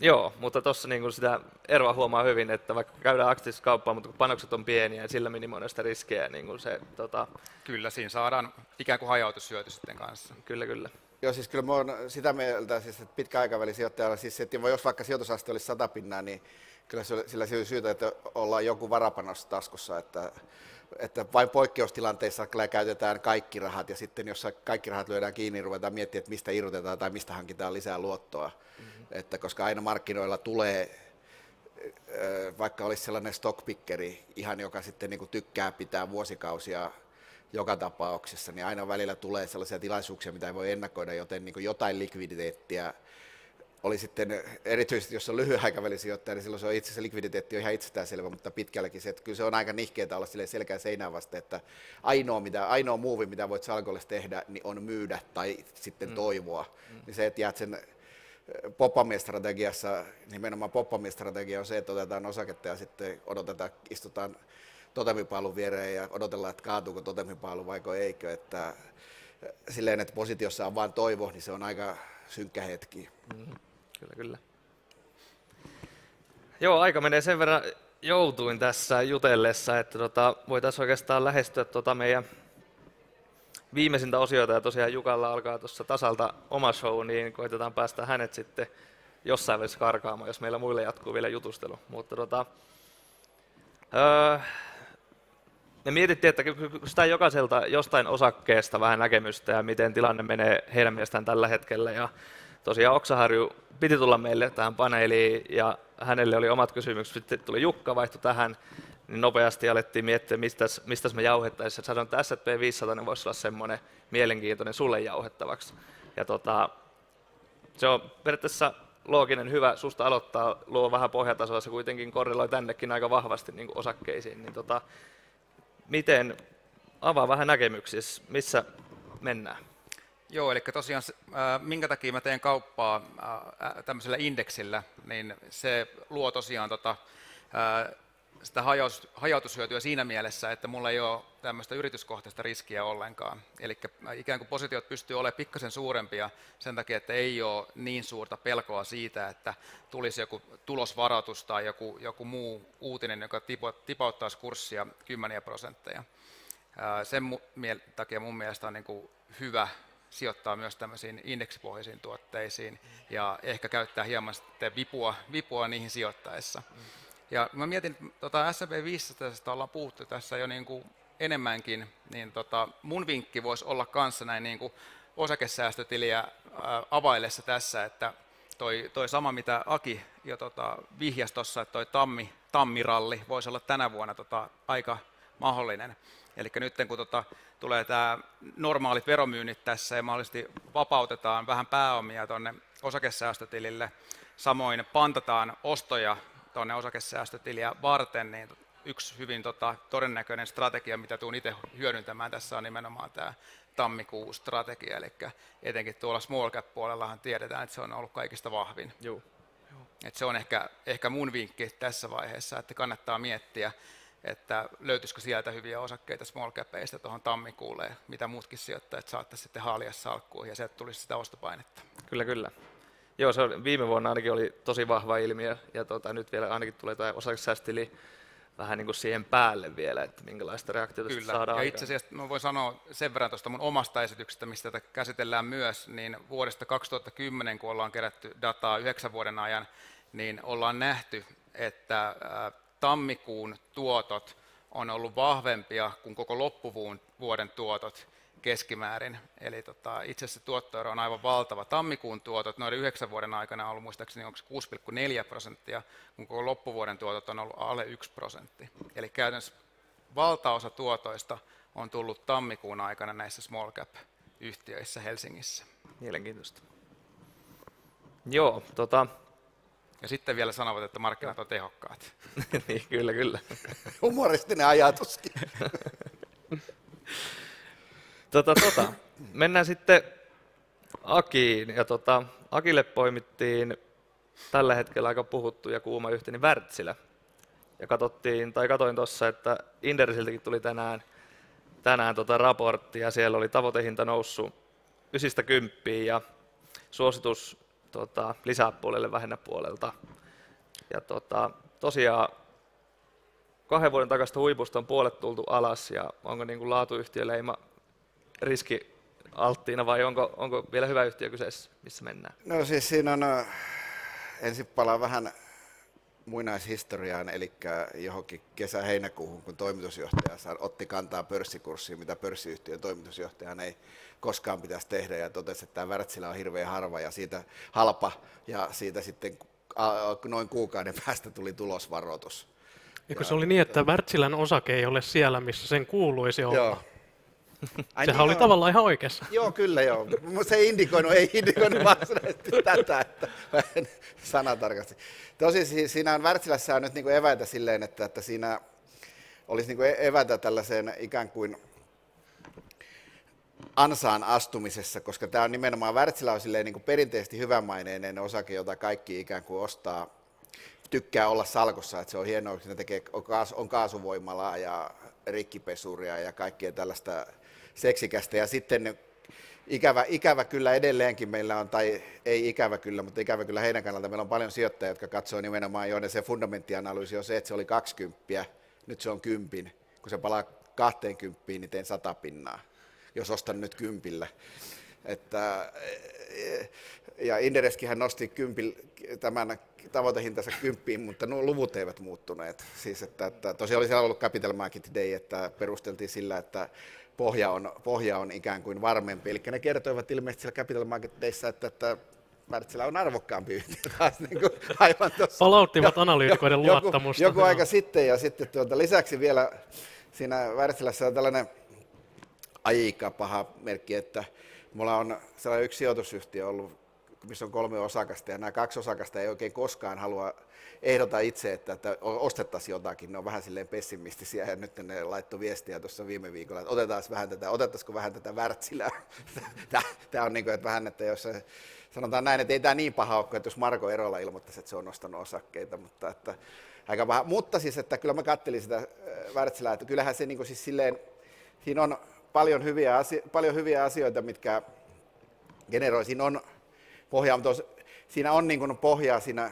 Joo, mutta tuossa niin sitä eroa huomaa hyvin, että vaikka käydään aktiivisesti kauppaa, mutta kun panokset on pieniä ja sillä minimoidaan sitä riskejä, niin kuin se, tota... Kyllä, siinä saadaan ikään kuin hajautussyöty sitten kanssa. Kyllä, kyllä. Joo, siis kyllä mä oon sitä mieltä, siis, että pitkä aikaväli sijoittajalla, siis että jos vaikka sijoitusaste olisi 100 pinnaa, niin kyllä sillä on syytä, että ollaan joku varapanos taskussa, että, että vain poikkeustilanteissa kyllä käytetään kaikki rahat ja sitten jos kaikki rahat lyödään kiinni, niin ruvetaan miettimään, että mistä irrotetaan tai mistä hankitaan lisää luottoa. Mm-hmm. Että koska aina markkinoilla tulee, vaikka olisi sellainen stockpickeri, ihan joka sitten niin kuin tykkää pitää vuosikausia joka tapauksessa, niin aina välillä tulee sellaisia tilaisuuksia, mitä ei voi ennakoida, joten niin kuin jotain likviditeettiä oli sitten erityisesti, jos on lyhyen aikavälin sijoittaja, niin silloin se on itse se likviditeetti on ihan itsestäänselvä, mutta pitkälläkin se, että kyllä se on aika nihkeetä olla sille selkää seinään vasta, että ainoa, mitä, ainoa muuvi, mitä voit salkolle tehdä, niin on myydä tai sitten mm. toivoa. Mm. Niin se, että jäät sen poppamiestrategiassa, nimenomaan poppamiestrategia on se, että otetaan osaketta ja sitten odotetaan, istutaan totemipaalun viereen ja odotellaan, että kaatuuko totemipaalu vaiko eikö, että silleen, että positiossa on vain toivo, niin se on aika synkkä hetki. Mm. Kyllä, kyllä. Joo, aika menee sen verran joutuin tässä jutellessa, että tota, voitaisiin oikeastaan lähestyä tota meidän viimeisintä osiota, ja tosiaan Jukalla alkaa tuossa tasalta oma show, niin koitetaan päästä hänet sitten jossain välissä karkaamaan, jos meillä muille jatkuu vielä jutustelu. Mutta tota, öö, me mietittiin, että sitä jokaiselta jostain osakkeesta vähän näkemystä ja miten tilanne menee heidän mielestään tällä hetkellä. Ja tosiaan Oksaharju piti tulla meille tähän paneeliin ja hänelle oli omat kysymykset. Sitten tuli Jukka, vaihtui tähän, niin nopeasti alettiin miettiä, mistä, mistä me jauhettaisiin. Sanoin, että S&P 500 voisi olla semmoinen mielenkiintoinen sulle jauhettavaksi. Ja tota, se on periaatteessa looginen, hyvä susta aloittaa, luo vähän pohjatasoa, se kuitenkin korreloi tännekin aika vahvasti niin osakkeisiin. Niin tota, miten, avaa vähän näkemyksiä, missä mennään? Joo, eli tosiaan minkä takia mä teen kauppaa tämmöisellä indeksillä, niin se luo tosiaan tota, sitä hajautushyötyä siinä mielessä, että mulla ei ole tämmöistä yrityskohtaista riskiä ollenkaan. Eli ikään kuin positiot pystyy olemaan pikkasen suurempia sen takia, että ei ole niin suurta pelkoa siitä, että tulisi joku tulosvaroitus tai joku, joku muu uutinen, joka tipauttaisi kurssia kymmeniä prosentteja. Sen takia mun mielestä on niin kuin hyvä sijoittaa myös tämmöisiin indeksipohjaisiin tuotteisiin ja ehkä käyttää hieman sitten vipua, vipua niihin sijoittaessa. Ja mä mietin, että tota S&P 500 ollaan puhuttu tässä jo niin kuin enemmänkin, niin tota, mun vinkki voisi olla kanssa näin niin kuin osakesäästötiliä availlessa tässä, että toi, toi sama mitä Aki jo tota, vihjasi tuossa, että toi tammi, tammiralli voisi olla tänä vuonna tota, aika mahdollinen. Eli nyt kun tota, tulee tämä normaalit veromyynnit tässä ja mahdollisesti vapautetaan vähän pääomia tuonne osakesäästötilille, samoin pantataan ostoja tuonne osakesäästötiliä varten, niin yksi hyvin tota, todennäköinen strategia, mitä tuun itse hyödyntämään tässä on nimenomaan tämä tammikuun strategia, eli etenkin tuolla small cap puolellahan tiedetään, että se on ollut kaikista vahvin. Joo. Et se on ehkä, ehkä mun vinkki tässä vaiheessa, että kannattaa miettiä, että löytyisikö sieltä hyviä osakkeita small capeista tuohon tammikuulle, mitä muutkin sijoittajat saatte sitten haalia salkkuun ja sieltä tulisi sitä ostopainetta. Kyllä, kyllä. Joo, se on, viime vuonna ainakin oli tosi vahva ilmiö ja tota, nyt vielä ainakin tulee tämä osakesäästili vähän niin kuin siihen päälle vielä, että minkälaista reaktiota Kyllä. saadaan ja itse asiassa mä voin sanoa sen verran tuosta mun omasta esityksestä, mistä tätä käsitellään myös, niin vuodesta 2010, kun ollaan kerätty dataa yhdeksän vuoden ajan, niin ollaan nähty, että tammikuun tuotot on ollut vahvempia kuin koko loppuvuun vuoden tuotot keskimäärin. Eli tota, itse asiassa tuottoero on aivan valtava. Tammikuun tuotot noiden yhdeksän vuoden aikana on ollut muistaakseni onko 6,4 prosenttia, kun koko loppuvuoden tuotot on ollut alle 1 prosentti. Eli käytännössä valtaosa tuotoista on tullut tammikuun aikana näissä small cap yhtiöissä Helsingissä. Mielenkiintoista. Joo, tota, ja sitten vielä sanovat, että markkinat on tehokkaat. niin, kyllä, kyllä. Humoristinen ajatuskin. tota, tota, mennään sitten Akiin. Ja tota, Akille poimittiin tällä hetkellä aika puhuttu ja kuuma yhteni Wärtsilä. Ja katsottiin, tai katoin tuossa, että Indersiltäkin tuli tänään, tänään tota raportti ja siellä oli tavoitehinta noussut 90 ja suositus tota, lisää puolelle vähennä puolelta. Ja tota, tosiaan kahden vuoden takasta huipusta on puolet tultu alas ja onko niin kuin laatuyhtiöleima riski alttiina vai onko, onko vielä hyvä yhtiö kyseessä, missä mennään? No siis siinä on, äh, ensin palaa vähän muinaishistoriaan, eli johonkin kesä-heinäkuuhun, kun toimitusjohtaja otti kantaa pörssikurssiin, mitä pörssiyhtiön toimitusjohtajan ei koskaan pitäisi tehdä, ja totesi, että tämä Wärtsilä on hirveän harva ja siitä halpa, ja siitä sitten noin kuukauden päästä tuli tulosvaroitus. Eikö se oli niin, että Wärtsilän osake ei ole siellä, missä sen kuuluisi olla? Joo. Ai Sehän niin, oli joo. tavallaan ihan oikeassa. Joo, kyllä joo. Se ei indikoinut, ei indikoinut varsinaisesti tätä, että sanatarkasti. Tosi siis siinä on Wärtsilässä on nyt niin kuin eväitä silleen, että, että siinä olisi niin kuin e- evätä tällaiseen ikään kuin ansaan astumisessa, koska tämä on nimenomaan Wärtsilä on silleen niin kuin perinteisesti hyvänmaineinen osake, jota kaikki ikään kuin ostaa, tykkää olla salkossa, että se on hienoa, että tekee, on kaasuvoimalaa ja rikkipesuria ja kaikkea tällaista seksikästä. Ja sitten ikävä, ikävä kyllä edelleenkin meillä on, tai ei ikävä kyllä, mutta ikävä kyllä heidän kannalta meillä on paljon sijoittajia, jotka katsoo nimenomaan jo, se fundamenttianalyysi on se, että se oli 20, nyt se on kympin. Kun se palaa 20, niin teen 100 pinnaa, jos ostan nyt kympillä. Että, ja Indereskin nosti kympil, tämän tavoitehintansa kymppiin, mutta nuo luvut eivät muuttuneet. Siis että, että tosiaan oli siellä ollut Capital Market Day, että perusteltiin sillä, että pohja on, pohja on ikään kuin varmempi. Eli ne kertoivat ilmeisesti siellä Capital Marketissa, että, että Wärtsilä on arvokkaampi yhtiö taas. Niin kuin aivan tossa. Palauttivat analyytikoiden luottamusta. Joku, joku aika sitten ja sitten tuota, lisäksi vielä siinä Wärtsilässä on tällainen aika paha merkki, että mulla on sellainen yksi sijoitusyhtiö ollut, missä on kolme osakasta ja nämä kaksi osakasta ei oikein koskaan halua ehdota itse, että, että ostettaisiin jotakin. Ne on vähän silleen pessimistisiä ja nyt ne laittoi viestiä tuossa viime viikolla, että otetaan vähän tätä, otettaisiko vähän tätä Wärtsilää. Tämä on niin kuin, että vähän, että jos sanotaan näin, että ei tämä niin paha ole, että jos Marko Erola ilmoittaisi, että se on ostanut osakkeita, mutta että, aika paha. Mutta siis, että kyllä mä kattelin sitä Wärtsilää, että kyllähän se niin kuin siis silleen, siinä on paljon hyviä, asio- paljon hyviä asioita, mitkä generoi. Siinä on pohjaa, mutta siinä on niin kuin pohjaa siinä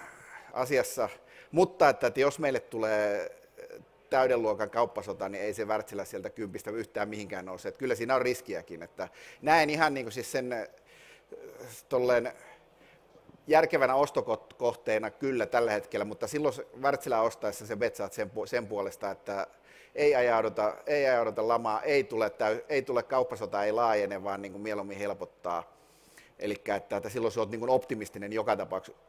asiassa, mutta että, että jos meille tulee täyden luokan kauppasota, niin ei se Wärtsilä sieltä kympistä yhtään mihinkään nouse. Että kyllä siinä on riskiäkin. Että näen ihan niin kuin siis sen tolleen järkevänä ostokohteena kyllä tällä hetkellä, mutta silloin Wärtsilä ostaessa se betsaat sen, sen puolesta, että ei ajauduta, ei ajauduta lamaa, ei tule, täy, ei tule kauppasota, ei laajene, vaan niin kuin mieluummin helpottaa. Eli että, että silloin se on niin optimistinen joka tapauksessa,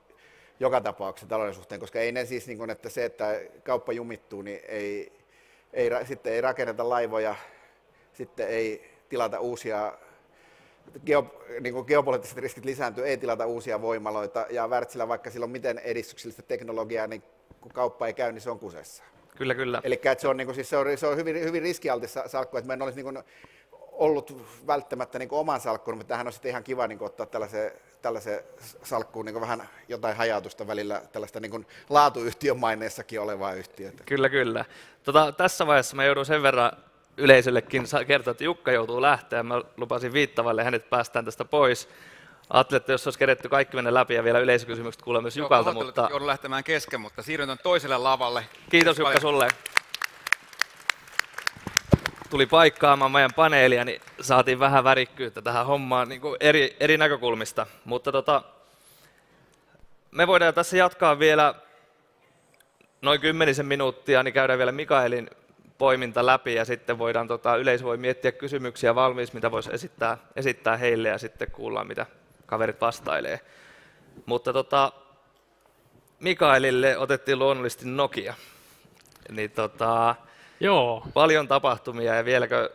joka tapauksessa talouden suhteen, koska ei ne siis, niin kuin, että se, että kauppa jumittuu, niin ei, ei, sitten ei rakenneta laivoja, sitten ei tilata uusia geo, niin kuin geopoliittiset riskit lisääntyy, ei tilata uusia voimaloita, ja Wärtsilä, vaikka sillä on miten edistyksellistä teknologiaa, niin kun kauppa ei käy, niin se on kusessa. Kyllä, kyllä. Eli se on, niin kuin, siis se on, se on hyvin, hyvin riskialtis salkku, että meidän olisi niin kuin, ollut välttämättä niin oman salkkuun, mutta tähän on sitten ihan kiva niin ottaa tällaisen, tällaisen salkkuun niin vähän jotain hajautusta välillä, tällaista niin laatuyhtiön maineessakin olevaa yhtiötä. Kyllä, kyllä. Tota, tässä vaiheessa mä joudun sen verran yleisöllekin kertoa, että Jukka joutuu lähteä. Mä lupasin viittavalle, hänet päästään tästä pois. Ajattelin, että jos olisi keretty kaikki mennä läpi ja vielä yleisökysymykset kuulee myös Jukalta. Joo, mutta... Joudun lähtemään kesken, mutta siirryn toiselle lavalle. Kiitos Jukka sulle. Tuli paikkaamaan meidän paneelia, niin saatiin vähän värikkyyttä tähän hommaan niin kuin eri, eri näkökulmista. Mutta tota, me voidaan tässä jatkaa vielä noin kymmenisen minuuttia, niin käydään vielä Mikaelin poiminta läpi ja sitten voidaan, tota, yleisö voi miettiä kysymyksiä valmiiksi, mitä voisi esittää, esittää heille ja sitten kuullaan, mitä kaverit vastailee. Mutta tota, Mikaelille otettiin luonnollisesti Nokia. Niin tota, Joo. Paljon tapahtumia ja vieläkö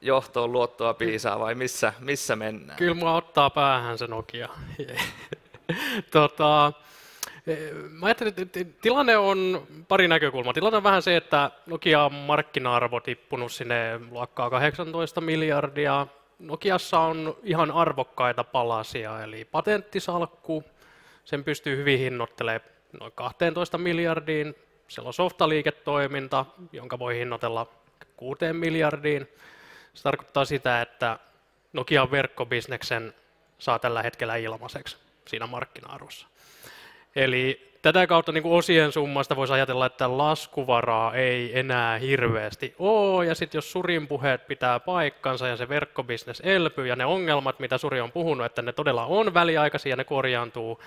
johtoon luottoa piisaa vai missä, missä mennään? Kyllä mua ottaa päähän se Nokia. tota, Mä ajattelin, että tilanne on pari näkökulmaa. Tilanne on vähän se, että Nokia on markkina-arvo tippunut sinne luokkaa 18 miljardia. Nokiassa on ihan arvokkaita palasia, eli patenttisalkku, sen pystyy hyvin hinnoittelemaan noin 12 miljardiin. Siellä on softaliiketoiminta, jonka voi hinnoitella 6 miljardiin. Se tarkoittaa sitä, että Nokian verkkobisneksen saa tällä hetkellä ilmaiseksi siinä markkina-arvossa. Eli tätä kautta niin kuin osien summasta voisi ajatella, että laskuvaraa ei enää hirveästi ole, ja sitten jos Surin puheet pitää paikkansa ja se verkkobisnes elpyy, ja ne ongelmat, mitä Suri on puhunut, että ne todella on väliaikaisia ja ne korjaantuu,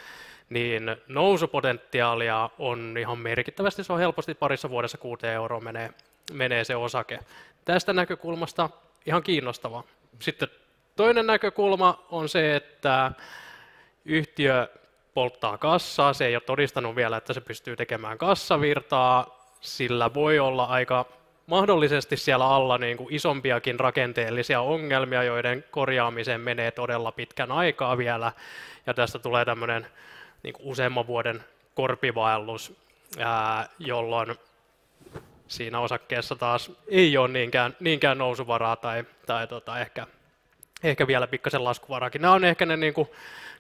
niin nousupotentiaalia on ihan merkittävästi, se on helposti parissa vuodessa 6 euroa menee, menee se osake. Tästä näkökulmasta ihan kiinnostava. Sitten toinen näkökulma on se, että yhtiö polttaa kassaa, se ei ole todistanut vielä, että se pystyy tekemään kassavirtaa, sillä voi olla aika mahdollisesti siellä alla niin kuin isompiakin rakenteellisia ongelmia, joiden korjaamiseen menee todella pitkän aikaa vielä, ja tästä tulee tämmöinen niin kuin useamman vuoden korpivaellus, ää, jolloin siinä osakkeessa taas ei ole niinkään, niinkään nousuvaraa tai, tai tota, ehkä, ehkä vielä pikkasen laskuvaraakin. Nämä on ehkä ne niin kuin,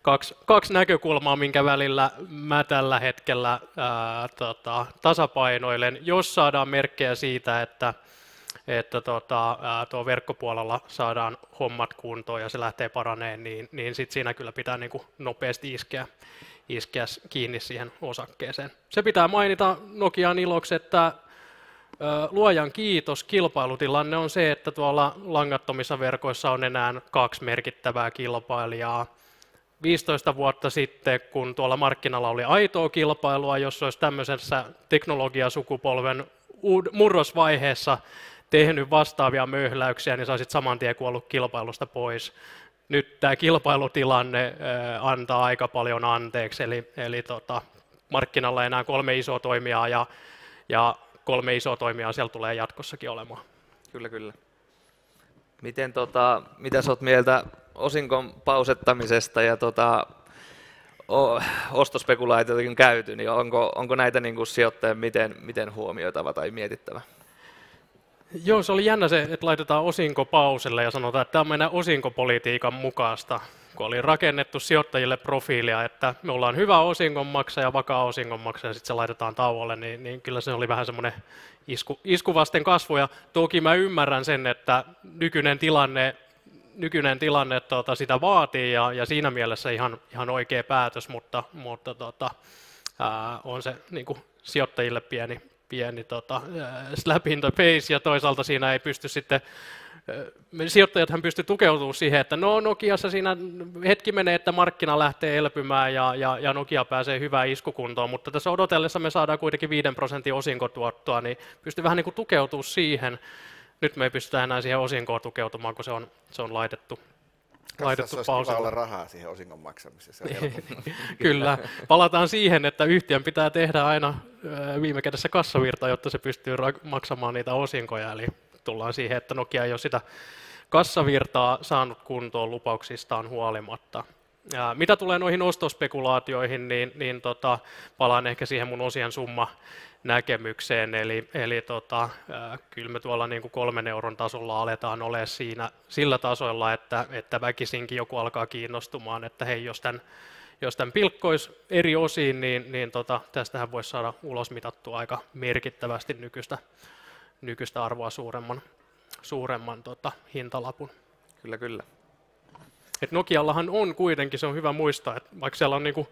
kaksi, kaksi näkökulmaa, minkä välillä mä tällä hetkellä ää, tota, tasapainoilen. Jos saadaan merkkejä siitä, että että tota, tuo verkkopuolella saadaan hommat kuntoon ja se lähtee paraneen, niin, niin sit siinä kyllä pitää niin kuin nopeasti iskeä, iskeä kiinni siihen osakkeeseen. Se pitää mainita Nokian iloksi, että luojan kiitos, kilpailutilanne on se, että tuolla langattomissa verkoissa on enää kaksi merkittävää kilpailijaa. 15 vuotta sitten, kun tuolla markkinalla oli aitoa kilpailua, jos olisi tämmöisessä teknologiasukupolven murrosvaiheessa tehnyt vastaavia möhläyksiä, niin saisit saman tien kuollut kilpailusta pois. Nyt tämä kilpailutilanne antaa aika paljon anteeksi, eli, eli tota, markkinalla enää kolme isoa toimijaa ja, ja kolme isoa toimijaa siellä tulee jatkossakin olemaan. Kyllä, kyllä. Miten, tota, mitä oot mieltä osinkon pausettamisesta ja tota, ostospekulaatiotakin käyty, niin onko, onko näitä niin kuin sijoittajien miten, miten huomioitava tai mietittävä? Joo, se oli jännä se, että laitetaan osinko pauselle ja sanotaan, että tämä on meidän osinkopolitiikan mukaista, kun oli rakennettu sijoittajille profiilia, että me ollaan hyvä osingonmaksaja, vakaa osingonmaksaja, ja sitten se laitetaan tauolle, niin, niin kyllä se oli vähän semmoinen isku, iskuvasten kasvu. Ja toki mä ymmärrän sen, että nykyinen tilanne nykyinen tilanne tuota, sitä vaatii ja, ja siinä mielessä ihan, ihan oikea päätös, mutta, mutta tota, ää, on se niin kuin sijoittajille pieni, pieni tota, slap in the face ja toisaalta siinä ei pysty sitten sijoittajat hän pystyi tukeutumaan siihen, että no Nokiassa siinä hetki menee, että markkina lähtee elpymään ja, ja, ja Nokia pääsee hyvään iskukuntoon, mutta tässä odotellessa me saadaan kuitenkin 5 prosentin osinkotuottoa, niin pystyy vähän niin kuin tukeutumaan siihen. Nyt me ei pystytä enää siihen osinkoon tukeutumaan, kun se on, se on laitettu laitettu pausille. olla rahaa siihen osingon maksamiseen. Kyllä. Palataan siihen, että yhtiön pitää tehdä aina viime kädessä kassavirta, jotta se pystyy maksamaan niitä osinkoja. Eli tullaan siihen, että Nokia ei ole sitä kassavirtaa saanut kuntoon lupauksistaan huolimatta. Ja mitä tulee noihin ostospekulaatioihin, niin, niin tota, palaan ehkä siihen mun osien summa näkemykseen, eli, eli tota, kyllä me tuolla niin kuin kolmen euron tasolla aletaan olemaan siinä sillä tasolla, että, että väkisinkin joku alkaa kiinnostumaan, että hei, jos tämän, jos tämän pilkkoisi eri osiin, niin, niin tota, tästähän voisi saada ulos mitattua aika merkittävästi nykyistä, nykyistä arvoa suuremman, suuremman tota, hintalapun. Kyllä, kyllä. Et Nokiallahan on kuitenkin, se on hyvä muistaa, että vaikka siellä on niin kuin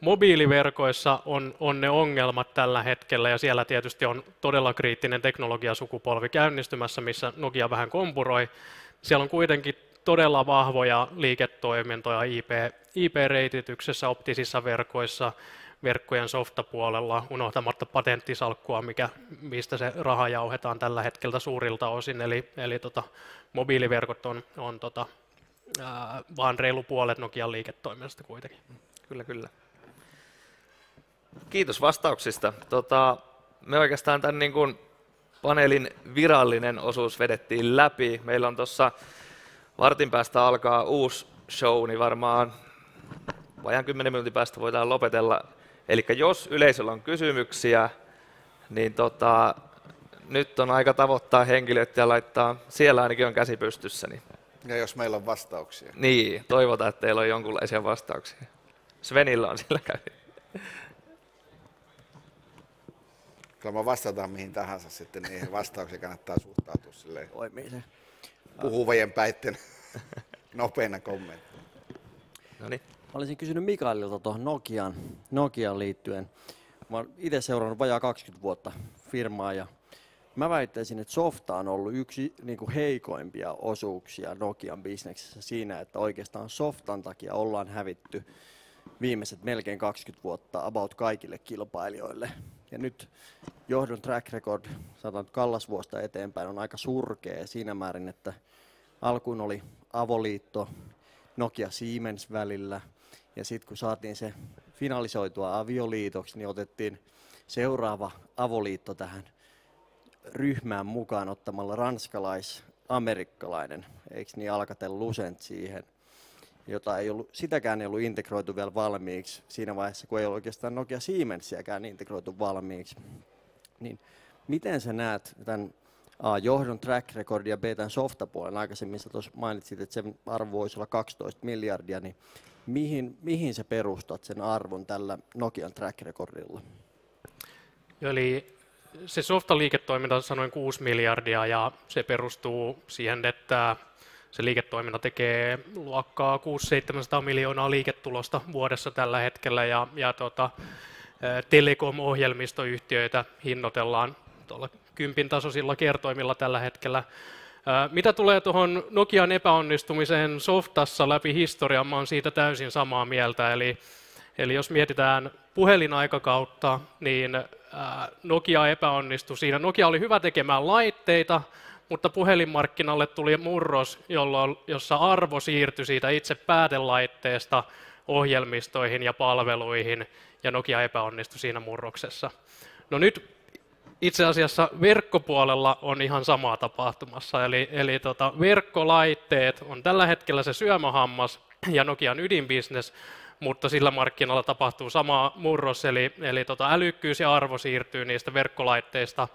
mobiiliverkoissa on, on ne ongelmat tällä hetkellä ja siellä tietysti on todella kriittinen teknologiasukupolvi käynnistymässä, missä Nokia vähän kompuroi. Siellä on kuitenkin todella vahvoja liiketoimintoja IP, IP-reitityksessä, optisissa verkoissa, verkkojen softapuolella, unohtamatta patenttisalkkua, mikä, mistä se raha jauhetaan tällä hetkellä suurilta osin. Eli, eli tota, mobiiliverkot on, on tota, vaan reilu puolet Nokian liiketoiminnasta kuitenkin. Kyllä, kyllä. Kiitos vastauksista. Tota, me oikeastaan tämän niin kuin paneelin virallinen osuus vedettiin läpi. Meillä on tuossa vartin päästä alkaa uusi show, niin varmaan vajan 10 minuutin päästä voidaan lopetella. Eli jos yleisöllä on kysymyksiä, niin tota, nyt on aika tavoittaa henkilöt ja laittaa, siellä ainakin on käsi pystyssä. Niin. Ja jos meillä on vastauksia. Niin, toivotaan, että teillä on jonkunlaisia vastauksia. Svenillä on sillä kävi. Kyllä mä vastataan mihin tahansa sitten, niin vastauksia kannattaa suhtautua silleen puhuvien päitten nopeina kommentteina. No niin. Mä olisin kysynyt Mikaelilta tuohon Nokian, Nokian liittyen. Mä oon itse seurannut vajaa 20 vuotta firmaa ja mä väittäisin, että softa on ollut yksi niin kuin heikoimpia osuuksia Nokian bisneksessä siinä, että oikeastaan softan takia ollaan hävitty viimeiset melkein 20 vuotta about kaikille kilpailijoille. Ja nyt johdon track record, sanotaan kallasvuosta eteenpäin, on aika surkea siinä määrin, että alkuun oli avoliitto Nokia Siemens välillä, ja sitten kun saatiin se finalisoitua avioliitoksi, niin otettiin seuraava avoliitto tähän ryhmään mukaan ottamalla ranskalais-amerikkalainen, eikö niin Alcatel Lucent siihen jota ei ollut, sitäkään ei ollut integroitu vielä valmiiksi siinä vaiheessa, kun ei ollut oikeastaan Nokia Siemensiäkään integroitu valmiiksi. Niin miten sä näet tämän A, johdon track record ja B, tämän softapuolen, aikaisemmin sä tuossa mainitsit, että sen arvo voisi olla 12 miljardia, niin mihin, mihin sä perustat sen arvon tällä Nokian track recordilla? Eli se softa-liiketoiminta on noin 6 miljardia ja se perustuu siihen, että se liiketoiminta tekee luokkaa 600-700 miljoonaa liiketulosta vuodessa tällä hetkellä ja, ja tota, telekom-ohjelmistoyhtiöitä hinnoitellaan tuolla kympin tasoisilla kertoimilla tällä hetkellä. Mitä tulee tuohon Nokian epäonnistumiseen softassa läpi historian, mä olen siitä täysin samaa mieltä. Eli, eli jos mietitään puhelinaikakautta, niin Nokia epäonnistui siinä. Nokia oli hyvä tekemään laitteita, mutta puhelinmarkkinalle tuli murros, jolloin, jossa arvo siirtyi siitä itse päätelaitteesta ohjelmistoihin ja palveluihin, ja Nokia epäonnistui siinä murroksessa. No nyt itse asiassa verkkopuolella on ihan samaa tapahtumassa, eli, eli tota, verkkolaitteet on tällä hetkellä se syömähammas ja Nokian ydinbisnes, mutta sillä markkinalla tapahtuu sama murros, eli, eli tota, älykkyys ja arvo siirtyy niistä verkkolaitteista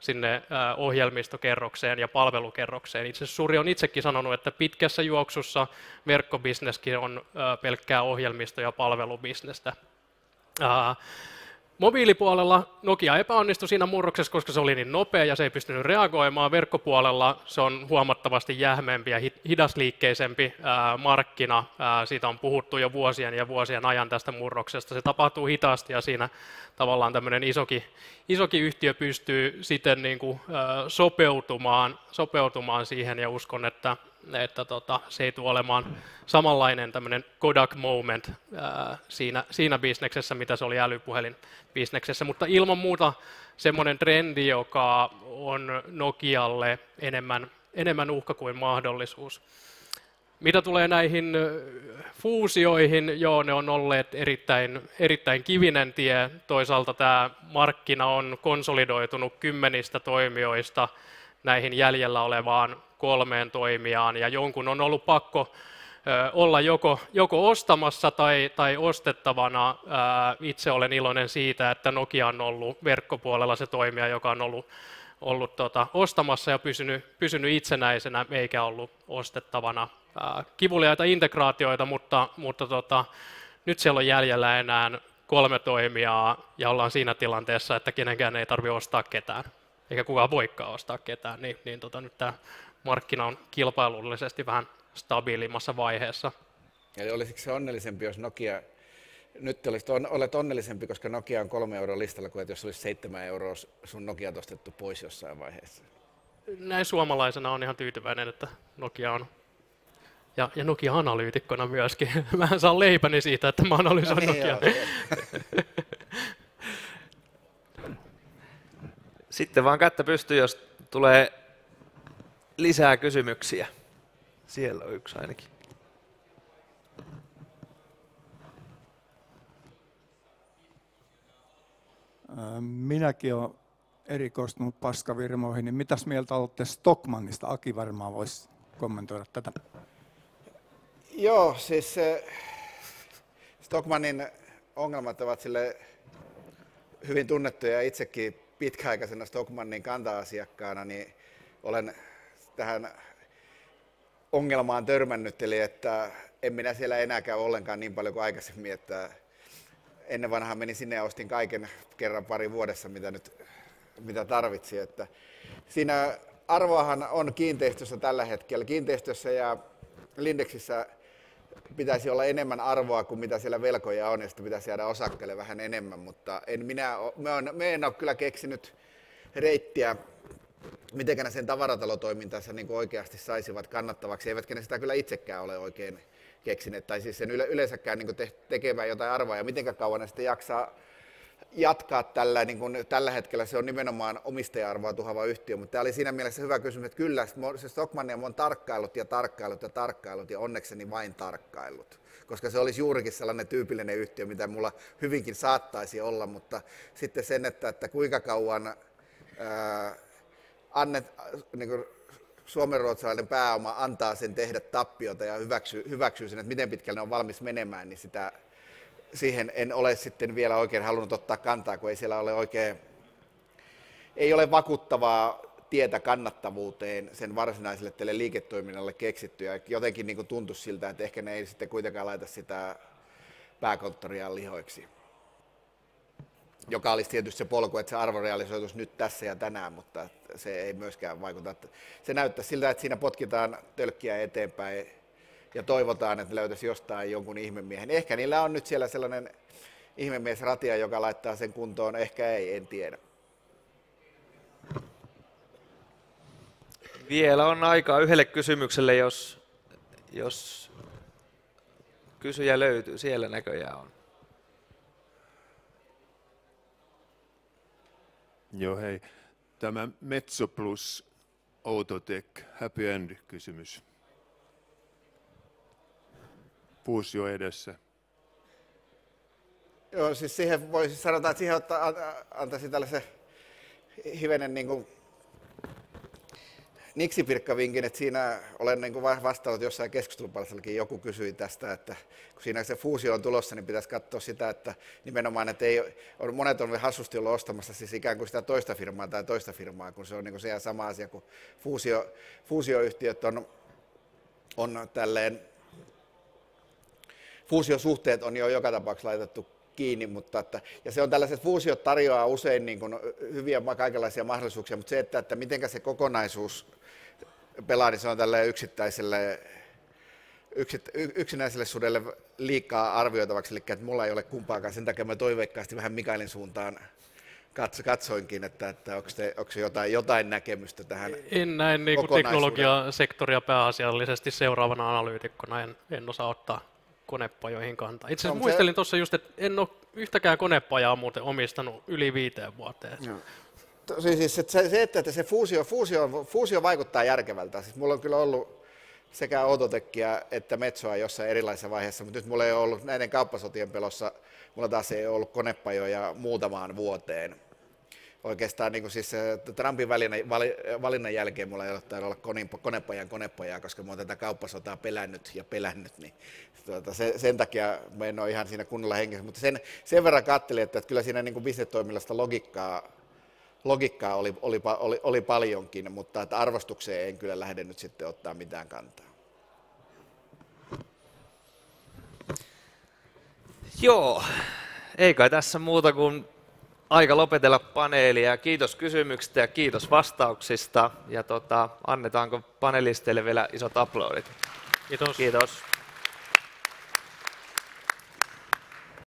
sinne ohjelmistokerrokseen ja palvelukerrokseen. Itse asiassa Suri on itsekin sanonut, että pitkässä juoksussa verkkobisneskin on pelkkää ohjelmisto- ja palvelubisnestä. Mobiilipuolella Nokia epäonnistui siinä murroksessa, koska se oli niin nopea ja se ei pystynyt reagoimaan. Verkkopuolella se on huomattavasti jähmeempi ja hidasliikkeisempi markkina. Siitä on puhuttu jo vuosien ja vuosien ajan tästä murroksesta. Se tapahtuu hitaasti ja siinä tavallaan tämmöinen isoki, isoki yhtiö pystyy sitten niin kuin, sopeutumaan, sopeutumaan siihen ja uskon, että että tota, se ei tule olemaan samanlainen tämmöinen Kodak moment ää, siinä, siinä bisneksessä, mitä se oli älypuhelin bisneksessä, mutta ilman muuta semmoinen trendi, joka on Nokialle enemmän, enemmän uhka kuin mahdollisuus. Mitä tulee näihin fuusioihin, joo, ne on olleet erittäin, erittäin kivinen tie. Toisaalta tämä markkina on konsolidoitunut kymmenistä toimijoista näihin jäljellä olevaan kolmeen toimijaan ja jonkun on ollut pakko olla joko, joko ostamassa tai, tai ostettavana. Itse olen iloinen siitä, että Nokia on ollut verkkopuolella se toimija, joka on ollut, ollut tota, ostamassa ja pysynyt, pysynyt itsenäisenä eikä ollut ostettavana. Kivuliaita integraatioita, mutta, mutta tota, nyt siellä on jäljellä enää kolme toimijaa ja ollaan siinä tilanteessa, että kenenkään ei tarvitse ostaa ketään eikä kukaan voikaan ostaa ketään, niin, niin tota, nyt tämä markkina on kilpailullisesti vähän stabiilimmassa vaiheessa. Eli olisiko se onnellisempi, jos Nokia, nyt olisit, on, olet onnellisempi, koska Nokia on kolme euroa listalla, kuin että jos olisi seitsemän euroa sun Nokia ostettu pois jossain vaiheessa? Näin suomalaisena on ihan tyytyväinen, että Nokia on ja, ja Nokia-analyytikkona myöskin. Mä saan leipäni siitä, että mä analysoin no niin, Nokia. Sitten vaan kättä pystyy, jos tulee lisää kysymyksiä. Siellä on yksi ainakin. Minäkin olen erikoistunut paskavirmoihin, niin mitäs mieltä olette Stockmannista? Aki varmaan voisi kommentoida tätä. Joo, siis Stockmannin ongelmat ovat sille hyvin tunnettuja. Itsekin pitkäaikaisena Stockmannin kanta-asiakkaana, niin olen tähän ongelmaan törmännyt, eli että en minä siellä enää käy ollenkaan niin paljon kuin aikaisemmin, että ennen vanhaa menin sinne ja ostin kaiken kerran pari vuodessa, mitä nyt mitä tarvitsi. Että siinä arvoahan on kiinteistössä tällä hetkellä. Kiinteistössä ja Lindeksissä pitäisi olla enemmän arvoa kuin mitä siellä velkoja on, ja sitten pitäisi jäädä osakkeelle vähän enemmän, mutta en minä, me, on, me en ole kyllä keksinyt reittiä, miten ne sen tavaratalotoimintansa niin oikeasti saisivat kannattavaksi, eivätkä ne sitä kyllä itsekään ole oikein keksineet, tai siis sen yle, yleensäkään niin te, tekemään jotain arvoa, ja miten kauan ne sitten jaksaa jatkaa tällä, niin kuin tällä hetkellä? Se on nimenomaan omistaja-arvoa tuhava yhtiö, mutta tämä oli siinä mielessä hyvä kysymys, että kyllä se Stockmannia on tarkkailut ja tarkkailut ja tarkkailut ja onnekseni vain tarkkailut, koska se olisi juurikin sellainen tyypillinen yhtiö, mitä mulla hyvinkin saattaisi olla, mutta sitten sen, että, että kuinka kauan ää, annet, niin kuin suomenruotsalainen pääoma antaa sen tehdä tappiota ja hyväksyy, hyväksyy sen, että miten pitkälle ne on valmis menemään, niin sitä siihen en ole sitten vielä oikein halunnut ottaa kantaa, kun ei siellä ole oikein, ei ole vakuuttavaa tietä kannattavuuteen sen varsinaiselle tälle liiketoiminnalle keksitty. Ja jotenkin niin tuntui siltä, että ehkä ne ei sitten kuitenkaan laita sitä pääkonttoria lihoiksi. Joka olisi tietysti se polku, että se arvo realisoituisi nyt tässä ja tänään, mutta se ei myöskään vaikuta. Se näyttää siltä, että siinä potkitaan tölkkiä eteenpäin ja toivotaan, että löytäisi jostain jonkun ihmemiehen. Ehkä niillä on nyt siellä sellainen ihmemiesratia, joka laittaa sen kuntoon, ehkä ei, en tiedä. Vielä on aikaa yhdelle kysymykselle, jos, jos kysyjä löytyy. Siellä näköjään on. Joo, hei. Tämä Metso plus Autotech Happy End kysymys fuusio edessä? Joo, siis siihen voisi sanoa, että siihen ottaa, antaisi tällaisen hivenen niin kuin niksipirkkavinkin, että siinä olen niin kuin vastannut jossain keskustelupalvelullakin, joku kysyi tästä, että kun siinä se fuusio on tulossa, niin pitäisi katsoa sitä, että nimenomaan, että ei, on, monet on hassusti ollut ostamassa siis ikään kuin sitä toista firmaa tai toista firmaa, kun se on niin kuin se sama asia kuin fuusio, fuusioyhtiöt on, on tälleen fuusiosuhteet on jo joka tapauksessa laitettu kiinni, mutta että, ja se on tällaiset fuusiot tarjoaa usein niin kuin hyviä kaikenlaisia mahdollisuuksia, mutta se, että, että miten se kokonaisuus pelaa, niin se on tälle yksittäiselle yksit, yksinäiselle sudelle liikaa arvioitavaksi, eli että mulla ei ole kumpaakaan, sen takia mä toiveikkaasti vähän Mikaelin suuntaan katso, katsoinkin, että, että onko, te, onko jotain, jotain näkemystä tähän En näe niin teknologiasektoria pääasiallisesti seuraavana analyytikkona, en, en osaa ottaa konepajoihin kantaa. Itse asiassa no, muistelin se... tuossa just, että en ole yhtäkään konepajaa muuten omistanut yli viiteen vuoteen. No. Siis, siis se, se, että se fuusio, fuusio, fuusio vaikuttaa järkevältä. Siis mulla on kyllä ollut sekä Autotekkiä että Metsoa jossain erilaisissa vaiheissa, mutta nyt mulla ei ollut näiden kauppasotien pelossa, mulla taas ei ollut konepajoja muutamaan vuoteen. Oikeastaan niin siis Trumpin valinnan, valinnan jälkeen mulla ei ole olla konepajan konepajaa, koska mä oon tätä kauppasotaa pelännyt ja pelännyt, niin tuota, se, sen takia mä en ole ihan siinä kunnolla hengessä, mutta sen, sen verran katselin, että, että kyllä siinä niin bisnetoiminnasta logiikkaa logiikkaa oli, oli, oli, oli paljonkin, mutta että arvostukseen en kyllä lähde nyt sitten ottaa mitään kantaa. Joo, ei kai tässä muuta kuin aika lopetella paneelia. Kiitos kysymyksistä ja kiitos vastauksista. Ja tota, annetaanko panelisteille vielä isot aplodit? Kiitos. Kiitos.